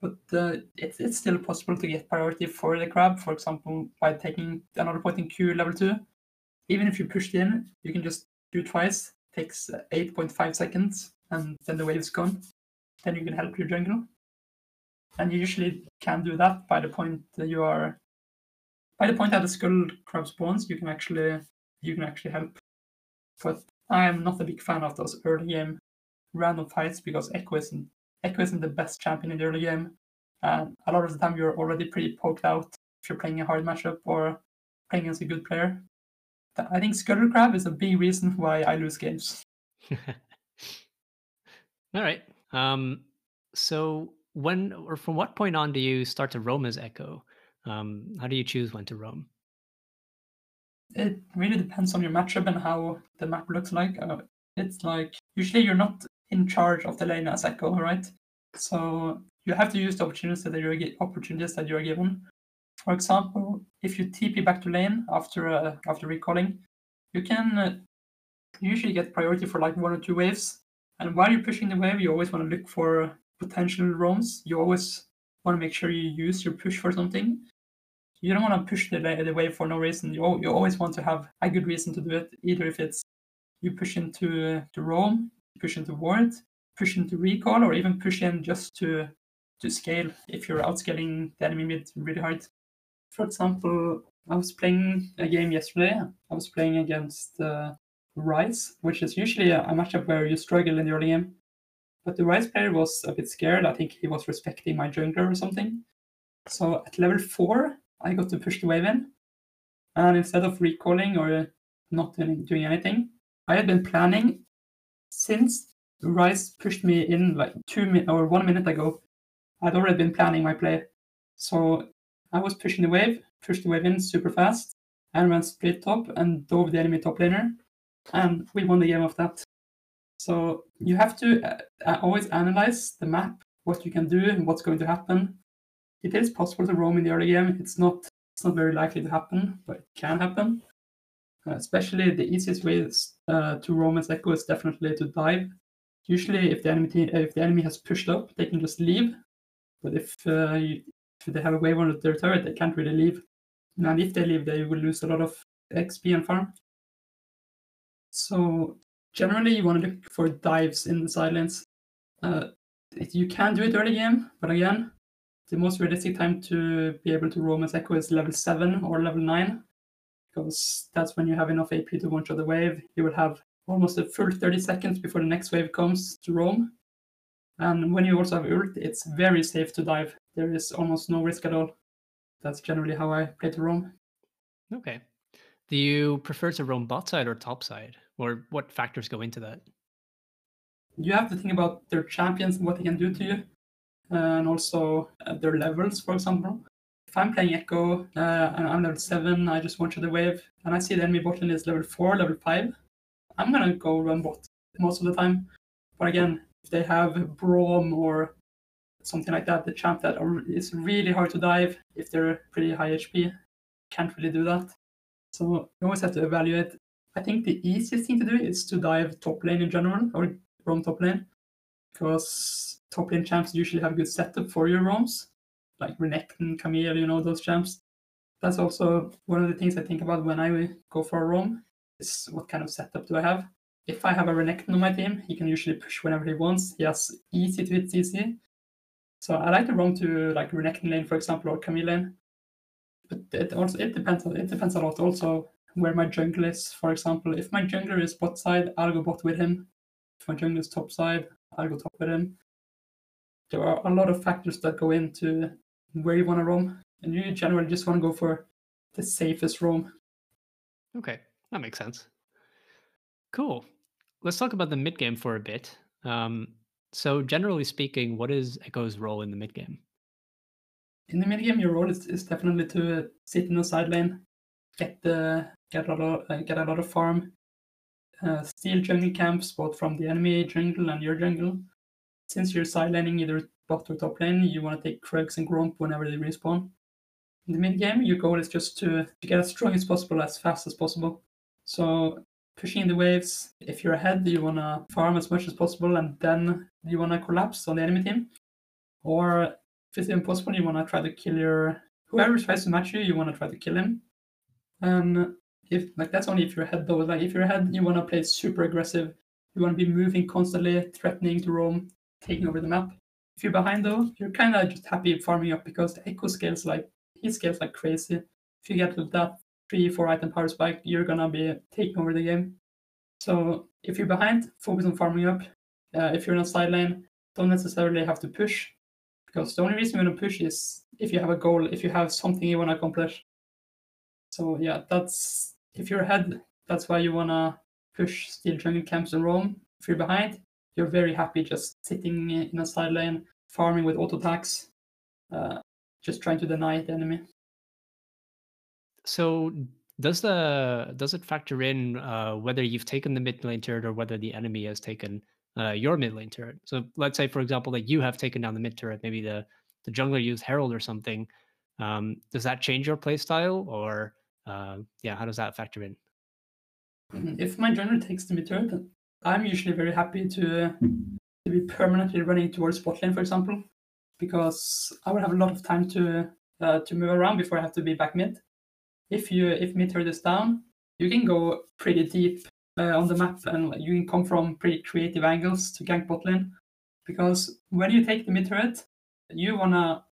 But uh, it's, it's still possible to get priority for the crab, for example, by taking another point in Q level 2. Even if you pushed in, you can just do twice, takes 8.5 seconds, and then the wave's gone. Then you can help your jungle. And you usually can do that by the point that you are by the point that the scuttle crab spawns, you can actually you can actually help. But I am not a big fan of those early game random fights because Ekko isn't Ekko isn't the best champion in the early game. And a lot of the time you're already pretty poked out if you're playing a hard matchup or playing as a good player. I think Scuttle Crab is a big reason why I lose games. All right. Um, so when or from what point on do you start to roam as Ekko? Um, how do you choose when to roam? It really depends on your matchup and how the map looks like. Uh, it's like usually you're not in charge of the lane as Ekko, right? So you have to use the opportunities that you're opportunities that you are given. For example, if you TP back to lane after uh, after recalling, you can uh, usually get priority for like one or two waves. And while you're pushing the wave, you always want to look for potential roams. You always want to make sure you use your push for something. You don't want to push the, the wave for no reason. You, you always want to have a good reason to do it, either if it's you push into uh, to roam, push into ward, push into recall, or even push in just to to scale if you're outscaling the enemy mid really hard. For example, I was playing a game yesterday. I was playing against uh, Ryze, which is usually a, a matchup where you struggle in the early game. But the Ryze player was a bit scared. I think he was respecting my jungler or something. So at level 4, I got to push the wave in. And instead of recalling or not doing anything, I had been planning since Ryze pushed me in like two minutes or one minute ago. I'd already been planning my play. So I was pushing the wave, pushed the wave in super fast, and went split top and dove the enemy top laner. And we won the game of that. So you have to uh, always analyze the map, what you can do, and what's going to happen. It is possible to roam in the early game. It's not it's not very likely to happen, but it can happen. Uh, especially the easiest way uh, to roam as Ekko is definitely to dive. Usually, if the enemy if the enemy has pushed up, they can just leave. But if, uh, you, if they have a wave on their turret, they can't really leave. And if they leave, they will lose a lot of XP and farm. So generally, you want to look for dives in the silence. Uh, you can do it early game, but again, the most realistic time to be able to roam as Ekko is level 7 or level 9 because that's when you have enough AP to one shot the wave. You will have almost a full 30 seconds before the next wave comes to roam. And when you also have ult, it's very safe to dive. There is almost no risk at all. That's generally how I play to roam. Okay. Do you prefer to roam bot side or top side? Or what factors go into that? You have to think about their champions and what they can do to you, and also uh, their levels, for example if I'm playing Ekko uh, and I'm level 7, I just want to the wave, and I see the enemy bot lane is level 4, level 5, I'm gonna go run bot most of the time. But again, if they have Braum or something like that, the champ that are, is really hard to dive if they're pretty high HP, can't really do that. So you always have to evaluate. I think the easiest thing to do is to dive top lane in general or roam top lane because top lane champs usually have good setup for your roams, like Renekton, Camille, you know, those champs. That's also one of the things I think about when I go for a roam is what kind of setup do I have? If I have a Renekton on my team, he can usually push whenever he wants. He has easy to hit CC. So I like to roam to like Renekton lane, for example, or Camille lane. But it also it depends on it depends a lot also where my jungle is. For example, if my jungler is bot side, I'll go bot with him. If my jungler is top side, I'll go top with him. There are a lot of factors that go into where you want to roam, and you generally just want to go for the safest roam. Okay, that makes sense. Cool. Let's talk about the mid game for a bit. Um, so, generally speaking, what is Ekko's role in the mid game? In the mid game, your role is, is definitely to sit in the side lane, get the get a lot uh, get a lot of farm, uh, steal jungle camps both from the enemy jungle and your jungle. Since you're side laning either bot top lane, you want to take Krugs and Gromp whenever they respawn. In the mid game, your goal is just to, to get as strong as possible as fast as possible. So pushing the waves. If you're ahead, you want to farm as much as possible and then you want to collapse on the enemy team. Or if it's impossible, you want to try to kill your whoever tries to match you. You want to try to kill him. And if like that's only if you're ahead though. Like if you're ahead, you want to play super aggressive. You want to be moving constantly, threatening to roam, taking over the map. If you're behind though, you're kind of just happy farming up because the Ekko scales like he scales like crazy. If you get to that three, four item power spike, you're gonna be taking over the game. So if you're behind, focus on farming up. Uh, if you're in a side lane, don't necessarily have to push, because the only reason you want to push is if you have a goal, if you have something you want to accomplish. So yeah, that's if you're ahead, that's why you wanna push steal jungle camps and roam. If you're behind, you're very happy just sitting in a side lane, farming with auto attacks, uh, just trying to deny the enemy. So does the does it factor in uh, whether you've taken the mid lane turret or whether the enemy has taken uh, your mid lane turret? So let's say, for example, that you have taken down the mid turret, maybe the the jungler used Herald or something. Um, does that change your play style, or uh, yeah, how does that factor in? Mm-hmm. If my jungler takes the mid turret, I'm usually very happy to to be permanently running towards bot lane, for example, because I will have a lot of time to uh, to move around before I have to be back mid if you if mid turret is down, you can go pretty deep uh, on the map and you can come from pretty creative angles to gank bot lane. Because when you take the mid turret, you wanna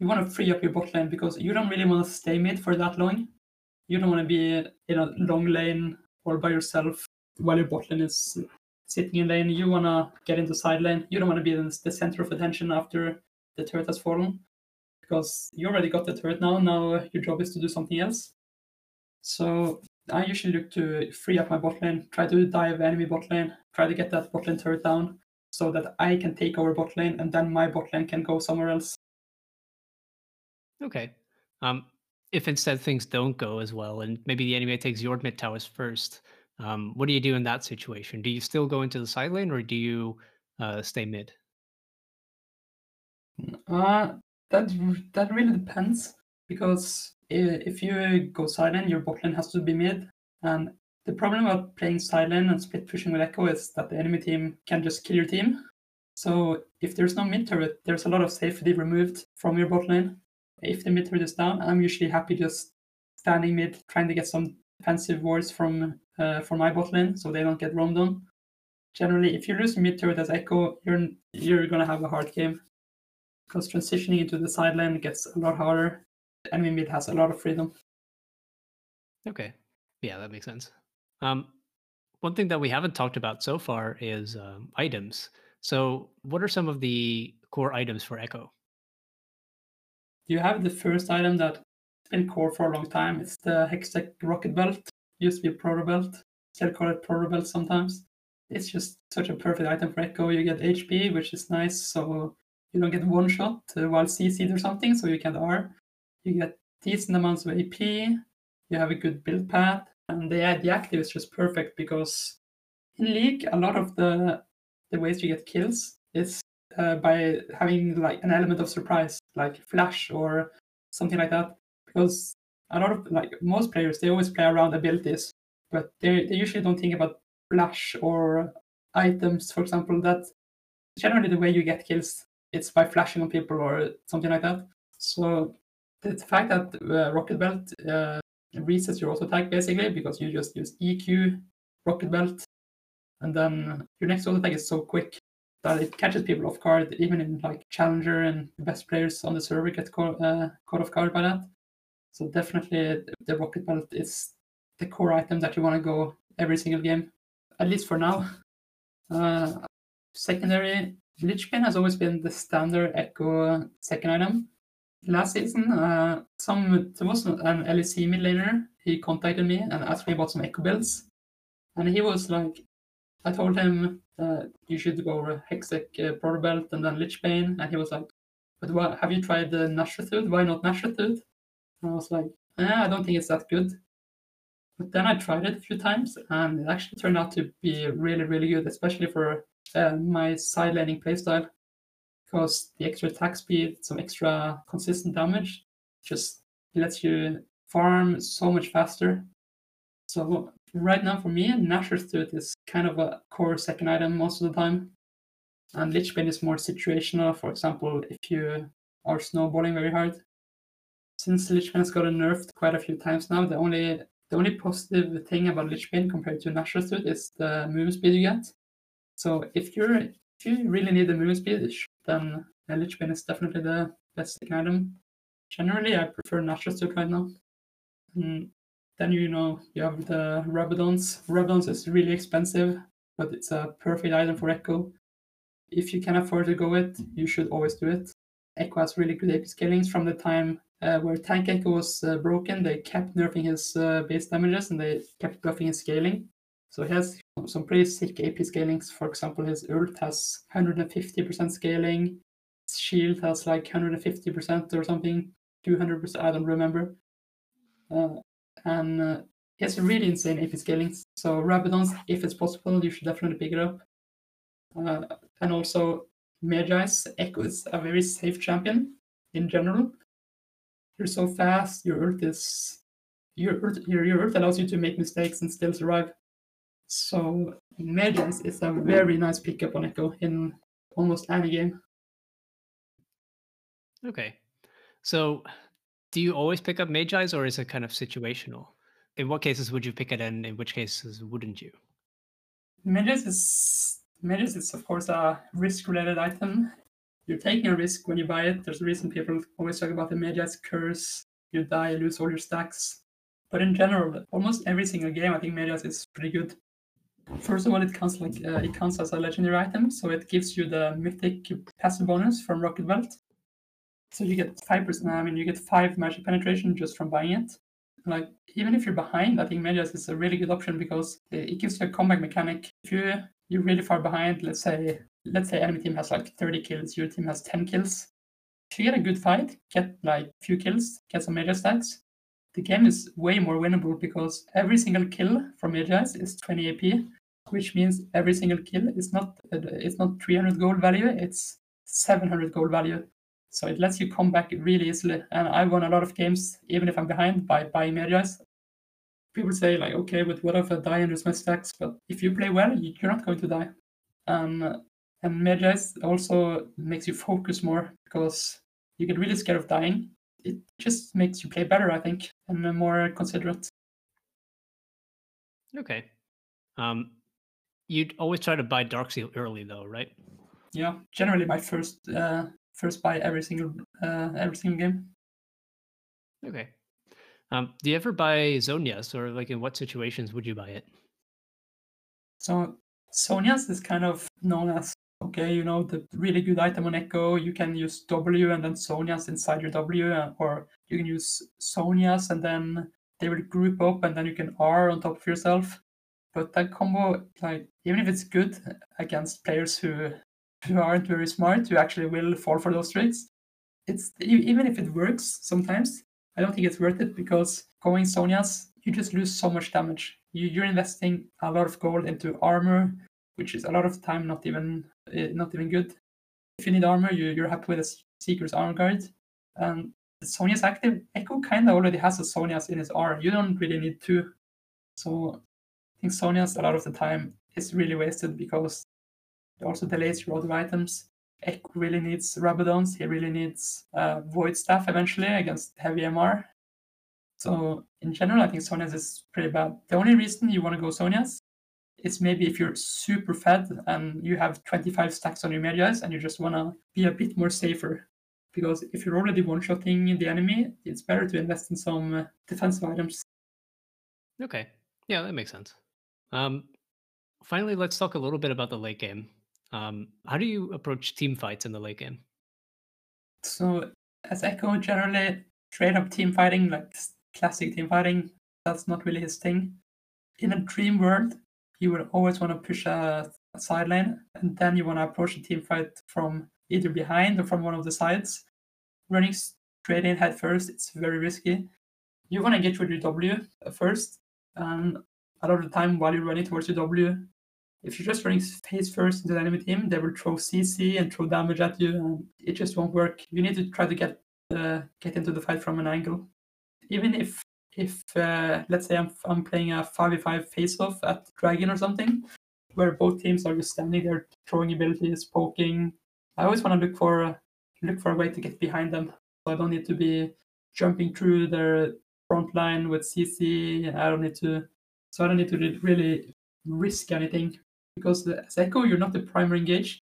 you wanna free up your bot lane because you don't really want to stay mid for that long. You don't want to be in a long lane all by yourself while your bot lane is sitting in lane. You wanna get into side lane. You don't want to be the center of attention after the turret has fallen because you already got the turret now. Now your job is to do something else. So I usually look to free up my bot lane, try to dive enemy bot lane, try to get that bot lane turret down so that I can take over bot lane and then my bot lane can go somewhere else. Okay. Um, if instead things don't go as well and maybe the enemy takes your mid towers first, um, what do you do in that situation? Do you still go into the side lane or do you uh, stay mid? Uh, that that really depends because if you go side lane, your bot lane has to be mid. And the problem about playing side lane and split pushing with Ekko is that the enemy team can just kill your team. So if there's no mid turret, there's a lot of safety removed from your bot lane. If the mid turret is down, I'm usually happy just standing mid, trying to get some defensive wards from uh, from my bot lane so they don't get roamed on. Generally, if you lose mid turret as Ekko, you're you're gonna have a hard game because transitioning into the side lane gets a lot harder. The enemy mid has a lot of freedom. Okay, yeah, that makes sense. Um, one thing that we haven't talked about so far is um, items. So, what are some of the core items for Ekko? You have the first item that's been core for a long time. It's the Hextech Rocket Belt. Used to be a Proto Belt. Still call it Proto Belt sometimes. It's just such a perfect item for Ekko. You get HP, which is nice. So you don't get one shot uh, while CC'd or something, so you can R. You get decent amounts of AP. You have a good build path, and the the active is just perfect because in League a lot of the the ways you get kills is uh, by having like an element of surprise, like flash or something like that. Because a lot of like most players they always play around abilities, but they, they usually don't think about flash or items, for example. That generally the way you get kills it's by flashing on people or something like that. So the fact that uh, Rocket Belt uh, resets your auto attack basically because you just use EQ, Rocket Belt, and then your next auto attack is so quick that it catches people off guard, even in like Challenger and the best players on the server get caught, uh, caught off guard by that. So definitely the Rocket Belt is the core item that you want to go every single game, at least for now. Uh, secondary, Lichbane has always been the standard Ekko second item. Last season, uh, some there was an LEC mid laner. He contacted me and asked me about some Ekko builds, and he was like, I told him uh, you should go Hextech uh, Proto Belt and then Lichbane, and he was like, but what, have you tried the Nashor's Tooth? Why not Nashor's Tooth? And I was like, eh, I don't think it's that good. But then I tried it a few times, and it actually turned out to be really, really good, especially for uh, my side laning playstyle because the extra attack speed, some extra consistent damage, just lets you farm so much faster. So right now for me, Nashor's Tooth is kind of a core second item most of the time. And Lichbane is more situational. For example, if you are snowballing very hard. Since Lichbane has gotten nerfed quite a few times now, the only the only positive thing about Lichbane compared to Nashor's Tooth is the move speed you get. So if you're if you really need the movement speed, then uh, a Lich is definitely the best item. Generally, I prefer Nashor's Tooth right now. And then you know you have the Rabadons. Rabadons is really expensive, but it's a perfect item for Ekko. If you can afford to go it, you should always do it. Ekko has really good AP scalings from the time uh, where Tank Ekko was uh, broken. They kept nerfing his uh, base damages and they kept buffing his scaling. So he has some pretty sick AP scalings. For example, his ult has 150% scaling. His shield has like 150% or something, 200%, I don't remember. Uh, and uh, he has really insane AP scalings. So Rabadons, if it's possible, you should definitely pick it up. Uh, and also Mejai's Ekko is a very safe champion in general. You're so fast, your earth is your ult, your, your ult allows you to make mistakes and still survive. So Mejai's is a very nice pickup on Ekko in almost any game. Okay. So do you always pick up Mejai's or is it kind of situational? In what cases would you pick it and in which cases wouldn't you? Mejai's is Mejai's is of course a risk related item. You're taking a risk when you buy it. There's a reason people always talk about the Mejai's curse. You die, you lose all your stacks. But in general, almost every single game I think Mejai's is pretty good. First of all, it counts like uh, it counts as a legendary item, so it gives you the mythic passive bonus from Rocket Belt. So you get five percent. I mean, you get five magic penetration just from buying it. Like even if you're behind, I think Mejai's is a really good option because it gives you a comeback mechanic. If you you're really far behind, let's say let's say enemy team has like 30 kills, your team has 10 kills. If you get a good fight, get like few kills, get some major stats, the game is way more winnable because every single kill from Mejai's is 20 AP, which means every single kill is not it's not 300 gold value, it's 700 gold value. So it lets you come back really easily. And I won a lot of games, even if I'm behind, by buying Mejai's. People say like, okay, but what if I die and lose my stacks? But if you play well, you're not going to die. Um, and Mejai's also makes you focus more because you get really scared of dying it just makes you play better, I think, and more considerate. Okay. Um, you'd always try to buy Dark Seal early, though, right? Yeah, generally my first uh, first buy every single uh, every single game. Okay. Um, do you ever buy Zhonya's, or like in what situations would you buy it? So Zhonya's is kind of known as okay, you know, the really good item on Ekko, you can use W and then Zhonya's inside your W, uh, or you can use Zhonya's and then they will group up and then you can R on top of yourself. But that combo, like, even if it's good against players who who aren't very smart, who actually will fall for those tricks, it's even if it works sometimes, I don't think it's worth it because going Zhonya's, you just lose so much damage. You, you're investing a lot of gold into armor, which is a lot of time not even not even good. If you need armor, you, you're happy with a Seeker's armor guard. And Zhonya's active. Ekko kind of already has a Zhonya's in his R. You don't really need two. So I think Zhonya's a lot of the time is really wasted because it also delays your other items. Ekko really needs Rabadons. He really needs uh, Void Staff eventually against heavy MR. So in general, I think Zhonya's is pretty bad. The only reason you want to go Zhonya's is maybe if you're super fed and you have 25 stacks on your Mejai's and you just want to be a bit more safer. Because if you're already one-shotting the enemy, it's better to invest in some uh, defensive items. Okay. Yeah, that makes sense. Um, finally, let's talk a little bit about the late game. Um, how do you approach team fights in the late game? So, as Ekko, generally straight up team fighting, like classic team fighting, that's not really his thing. In a dream world, you would always want to push a, a side lane, and then you want to approach a team fight from either behind or from one of the sides. Running straight in head first, it's very risky. You want to get with your W first, and a lot of the time while you're running towards your W, if you're just running face first into the enemy team, they will throw CC and throw damage at you, and it just won't work. You need to try to get uh, get into the fight from an angle. Even if if uh, let's say I'm, I'm playing a 5v5 face-off at Dragon or something, where both teams are just standing there throwing abilities, poking. I always want to look for look for a way to get behind them. So I don't need to be jumping through their front line with CC. I don't need to. So I don't need to really risk anything because as Ekko, you're not the primary engage.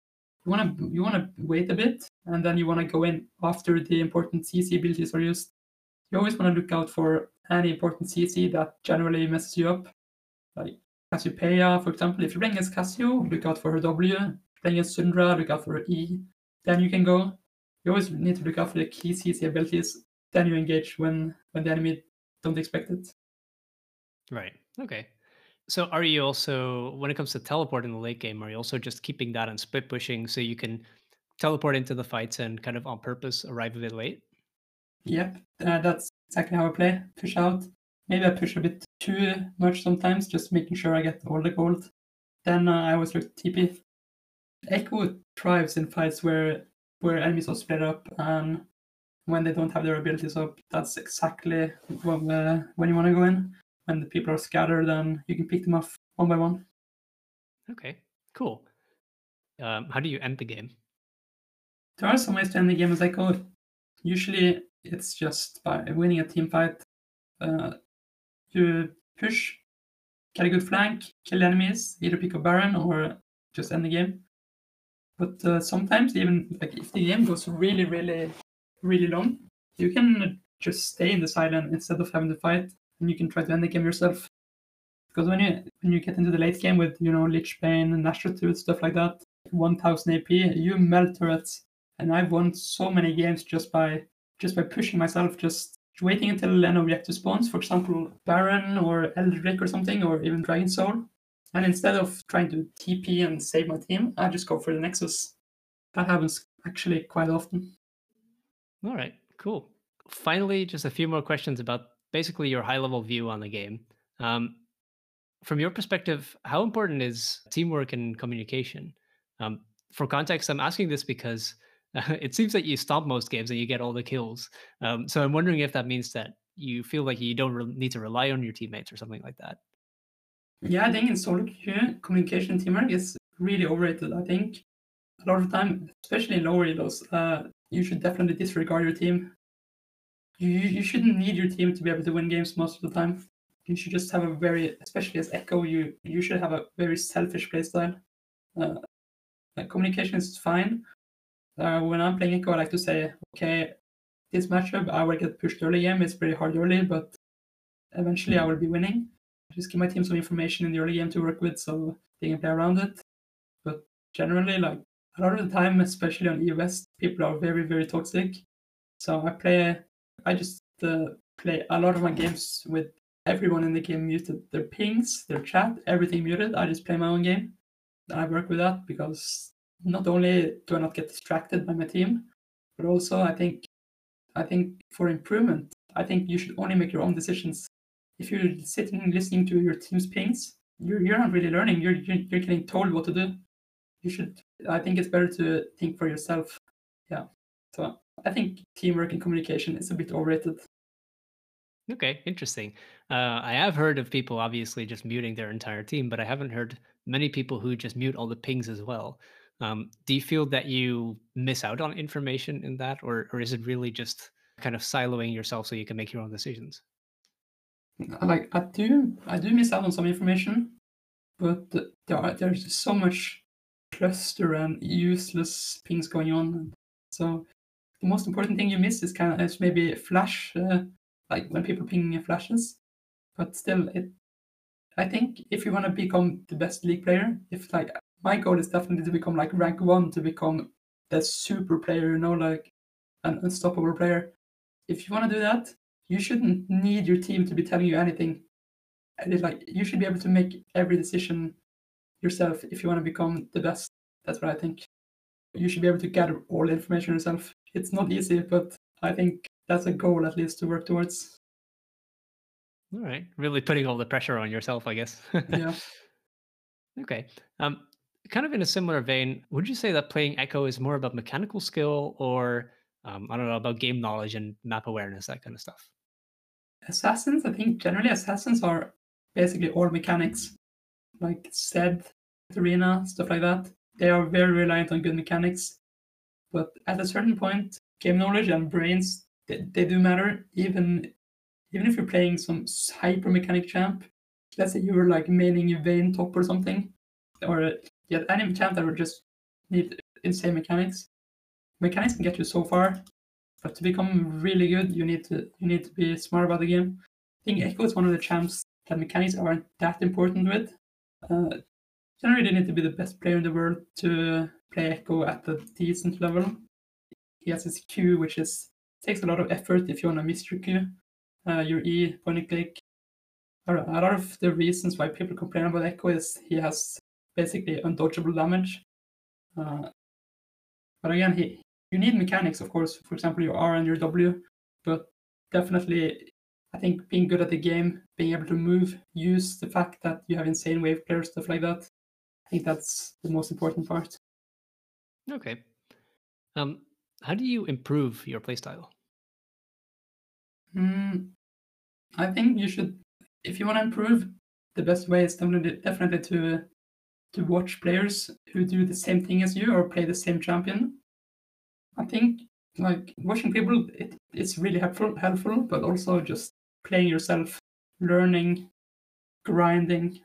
You wanna you wanna wait a bit and then you wanna go in after the important CC abilities are used. You always wanna look out for any important CC that generally messes you up. Like Cassiopeia, for example, if you're playing against Cassio, look out for her W. Playing against Syndra, look out for her E. Then you can go. You always need to look out for the key CC abilities. Then you engage when when the enemy don't expect it. Right. Okay. So are you also when it comes to teleport in the late game, are you also just keeping that on split pushing so you can teleport into the fights and kind of on purpose arrive a bit late? Yep, uh, that's exactly how I play. Push out. Maybe I push a bit too much sometimes, just making sure I get all the gold. Then uh, I always look TP. Ekko thrives in fights where where enemies are split up and when they don't have their abilities up. That's exactly when, uh, when you want to go in. When the people are scattered, then you can pick them off one by one. Okay, cool. Um, how do you end the game? There are some ways to end the game as Ekko. Usually, it's just by winning a team fight. Uh, you push, get a good flank, kill enemies, either pick a Baron or just end the game. But uh, sometimes, even like if the game goes really, really, really long, you can just stay in the silent instead of having to fight, and you can try to end the game yourself. Because when you when you get into the late game with you know Lich Bane and Nashor's Tooth stuff like that, 1000 AP, you melt turrets, and I've won so many games just by just by pushing myself, just waiting until an objective spawns, for example, Baron or Eldritch or something, or even Dragon Soul. And instead of trying to TP and save my team, I just go for the Nexus. That happens actually quite often. All right, cool. Finally, just a few more questions about basically your high level view on the game. Um, from your perspective, how important is teamwork and communication? Um, for context, I'm asking this because it seems that you stomp most games and you get all the kills. Um, so I'm wondering if that means that you feel like you don't re- need to rely on your teammates or something like that. Yeah, I think in solo queue, communication teamwork is really overrated. I think a lot of time, especially in lower elos, uh, you should definitely disregard your team. You, you shouldn't need your team to be able to win games most of the time. You should just have a very, especially as Ekko, you you should have a very selfish playstyle. Uh, communication is fine, uh, when I'm playing Ekko, I like to say, okay, this matchup, I will get pushed early game. It's pretty hard early, but eventually I will be winning. Just give my team some information in the early game to work with so they can play around it. But generally, like a lot of the time, especially on EOS, people are very, very toxic. So I play, I just uh, play a lot of my games with everyone in the game muted. Their pings, their chat, everything muted. I just play my own game. I work with that because not only do I not get distracted by my team, but also I think I think for improvement, I think you should only make your own decisions. If you're sitting listening to your team's pings, you're you're not really learning. You're you're, you're getting told what to do. You should. I think it's better to think for yourself. Yeah. So I think teamwork and communication is a bit overrated. Okay, interesting. Uh, I have heard of people obviously just muting their entire team, but I haven't heard many people who just mute all the pings as well. Um, do you feel that you miss out on information in that, or or is it really just kind of siloing yourself so you can make your own decisions? Like I do, I do miss out on some information, but there are, there's so much cluster and useless things going on. So the most important thing you miss is kind of is maybe flash, uh, like when people ping flashes. But still, it. I think if you want to become the best league player, if like my goal is definitely to become like rank one, to become the super player, you know, like an unstoppable player. If you want to do that, you shouldn't need your team to be telling you anything. And it's like you should be able to make every decision yourself if you want to become the best. That's what I think. You should be able to gather all the information yourself. It's not easy, but I think that's a goal at least to work towards. All right. Really putting all the pressure on yourself, I guess. yeah. Okay. Um, kind of in a similar vein, would you say that playing Ekko is more about mechanical skill or um, I don't know about game knowledge and map awareness, that kind of stuff? Assassins, I think generally assassins are basically all mechanics, like Zed, Arena, stuff like that. They are very reliant on good mechanics, but at a certain point, game knowledge and brains they, they do matter. Even even if you're playing some hyper mechanic champ, let's say you were like maining Vayne top or something, or yet any champ that would just need insane mechanics. Mechanics can get you so far, but to become really good, you need to you need to be smart about the game. I think Ekko is one of the champs that mechanics aren't that important with. Uh, generally, they need to be the best player in the world to play Ekko at a decent level. He has his Q, which is takes a lot of effort if you want to miss your Q. Uh, your E, point and click. A lot of the reasons why people complain about Ekko is he has basically undodgeable damage. Uh, but again, he, you need mechanics, of course. For example, your R and your W, but definitely, I think being good at the game, being able to move, use the fact that you have insane wave players, stuff like that. I think that's the most important part. Okay. Um, how do you improve your playstyle? Mm, I think you should, if you want to improve, the best way is definitely definitely to to watch players who do the same thing as you or play the same champion. I think like watching people, it, it's really helpful, helpful, but also just playing yourself, learning, grinding.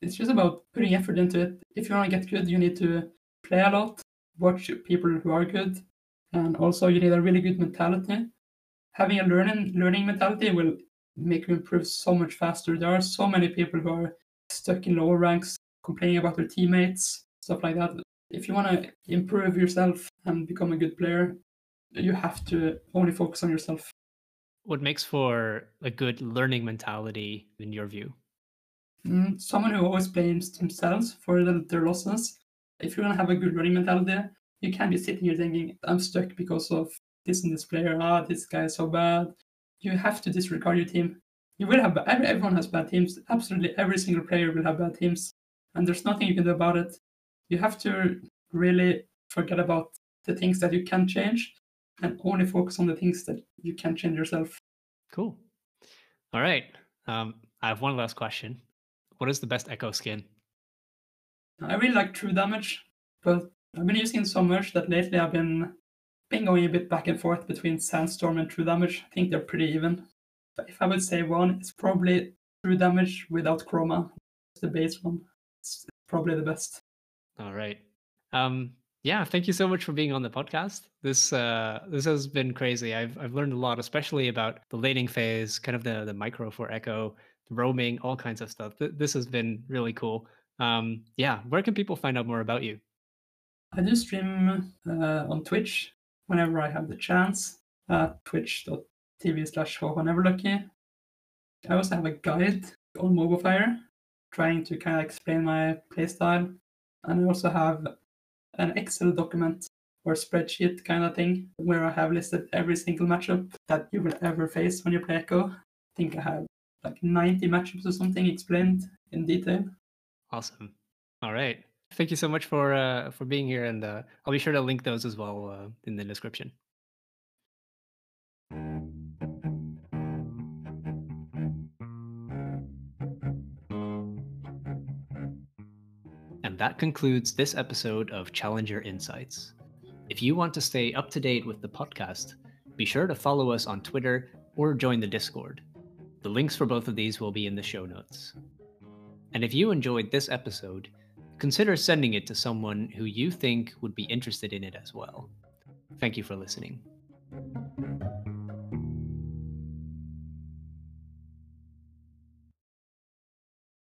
It's just about putting effort into it. If you want to get good, you need to play a lot, watch people who are good, and also you need a really good mentality. Having a learning learning mentality will make you improve so much faster. There are so many people who are stuck in lower ranks, complaining about their teammates, stuff like that. If you want to improve yourself and become a good player, you have to only focus on yourself. What makes for a good learning mentality in your view? Mm, someone who always blames themselves for their losses. If you want to have a good learning mentality, you can't be sitting here thinking, I'm stuck because of this and this player. Ah, this guy is so bad. You have to disregard your team. You will have everyone has bad teams. Absolutely every single player will have bad teams, and there's nothing you can do about it. You have to really forget about the things that you can change and only focus on the things that you can change yourself. Cool. All right. Um, I have one last question. What is the best Ekko skin? I really like True Damage, but I've been using it so much that lately I've been been going a bit back and forth between Sandstorm and True Damage. I think they're pretty even. But if I would say one, it's probably True Damage without Chroma. It's the base one. It's probably the best. All right. Um, yeah, thank you so much for being on the podcast. This uh, this has been crazy. I've I've learned a lot, especially about the laning phase, kind of the the micro for Ekko, roaming, all kinds of stuff. This has been really cool. Um, yeah, where can people find out more about you? I do stream uh, on Twitch whenever I have the chance at twitch.tv slash lucky. I also have a guide on Mobafire trying to kind of explain my playstyle. And I also have an Excel document or spreadsheet kind of thing where I have listed every single matchup that you will ever face when you play Ekko. I think I have like 90 matchups or something explained in detail. Awesome. All right. Thank you so much for uh, for being here, and uh, I'll be sure to link those as well uh, in the description. That concludes this episode of Challenger Insights. If you want to stay up to date with the podcast, be sure to follow us on Twitter or join the Discord. The links for both of these will be in the show notes. And if you enjoyed this episode, consider sending it to someone who you think would be interested in it as well. Thank you for listening.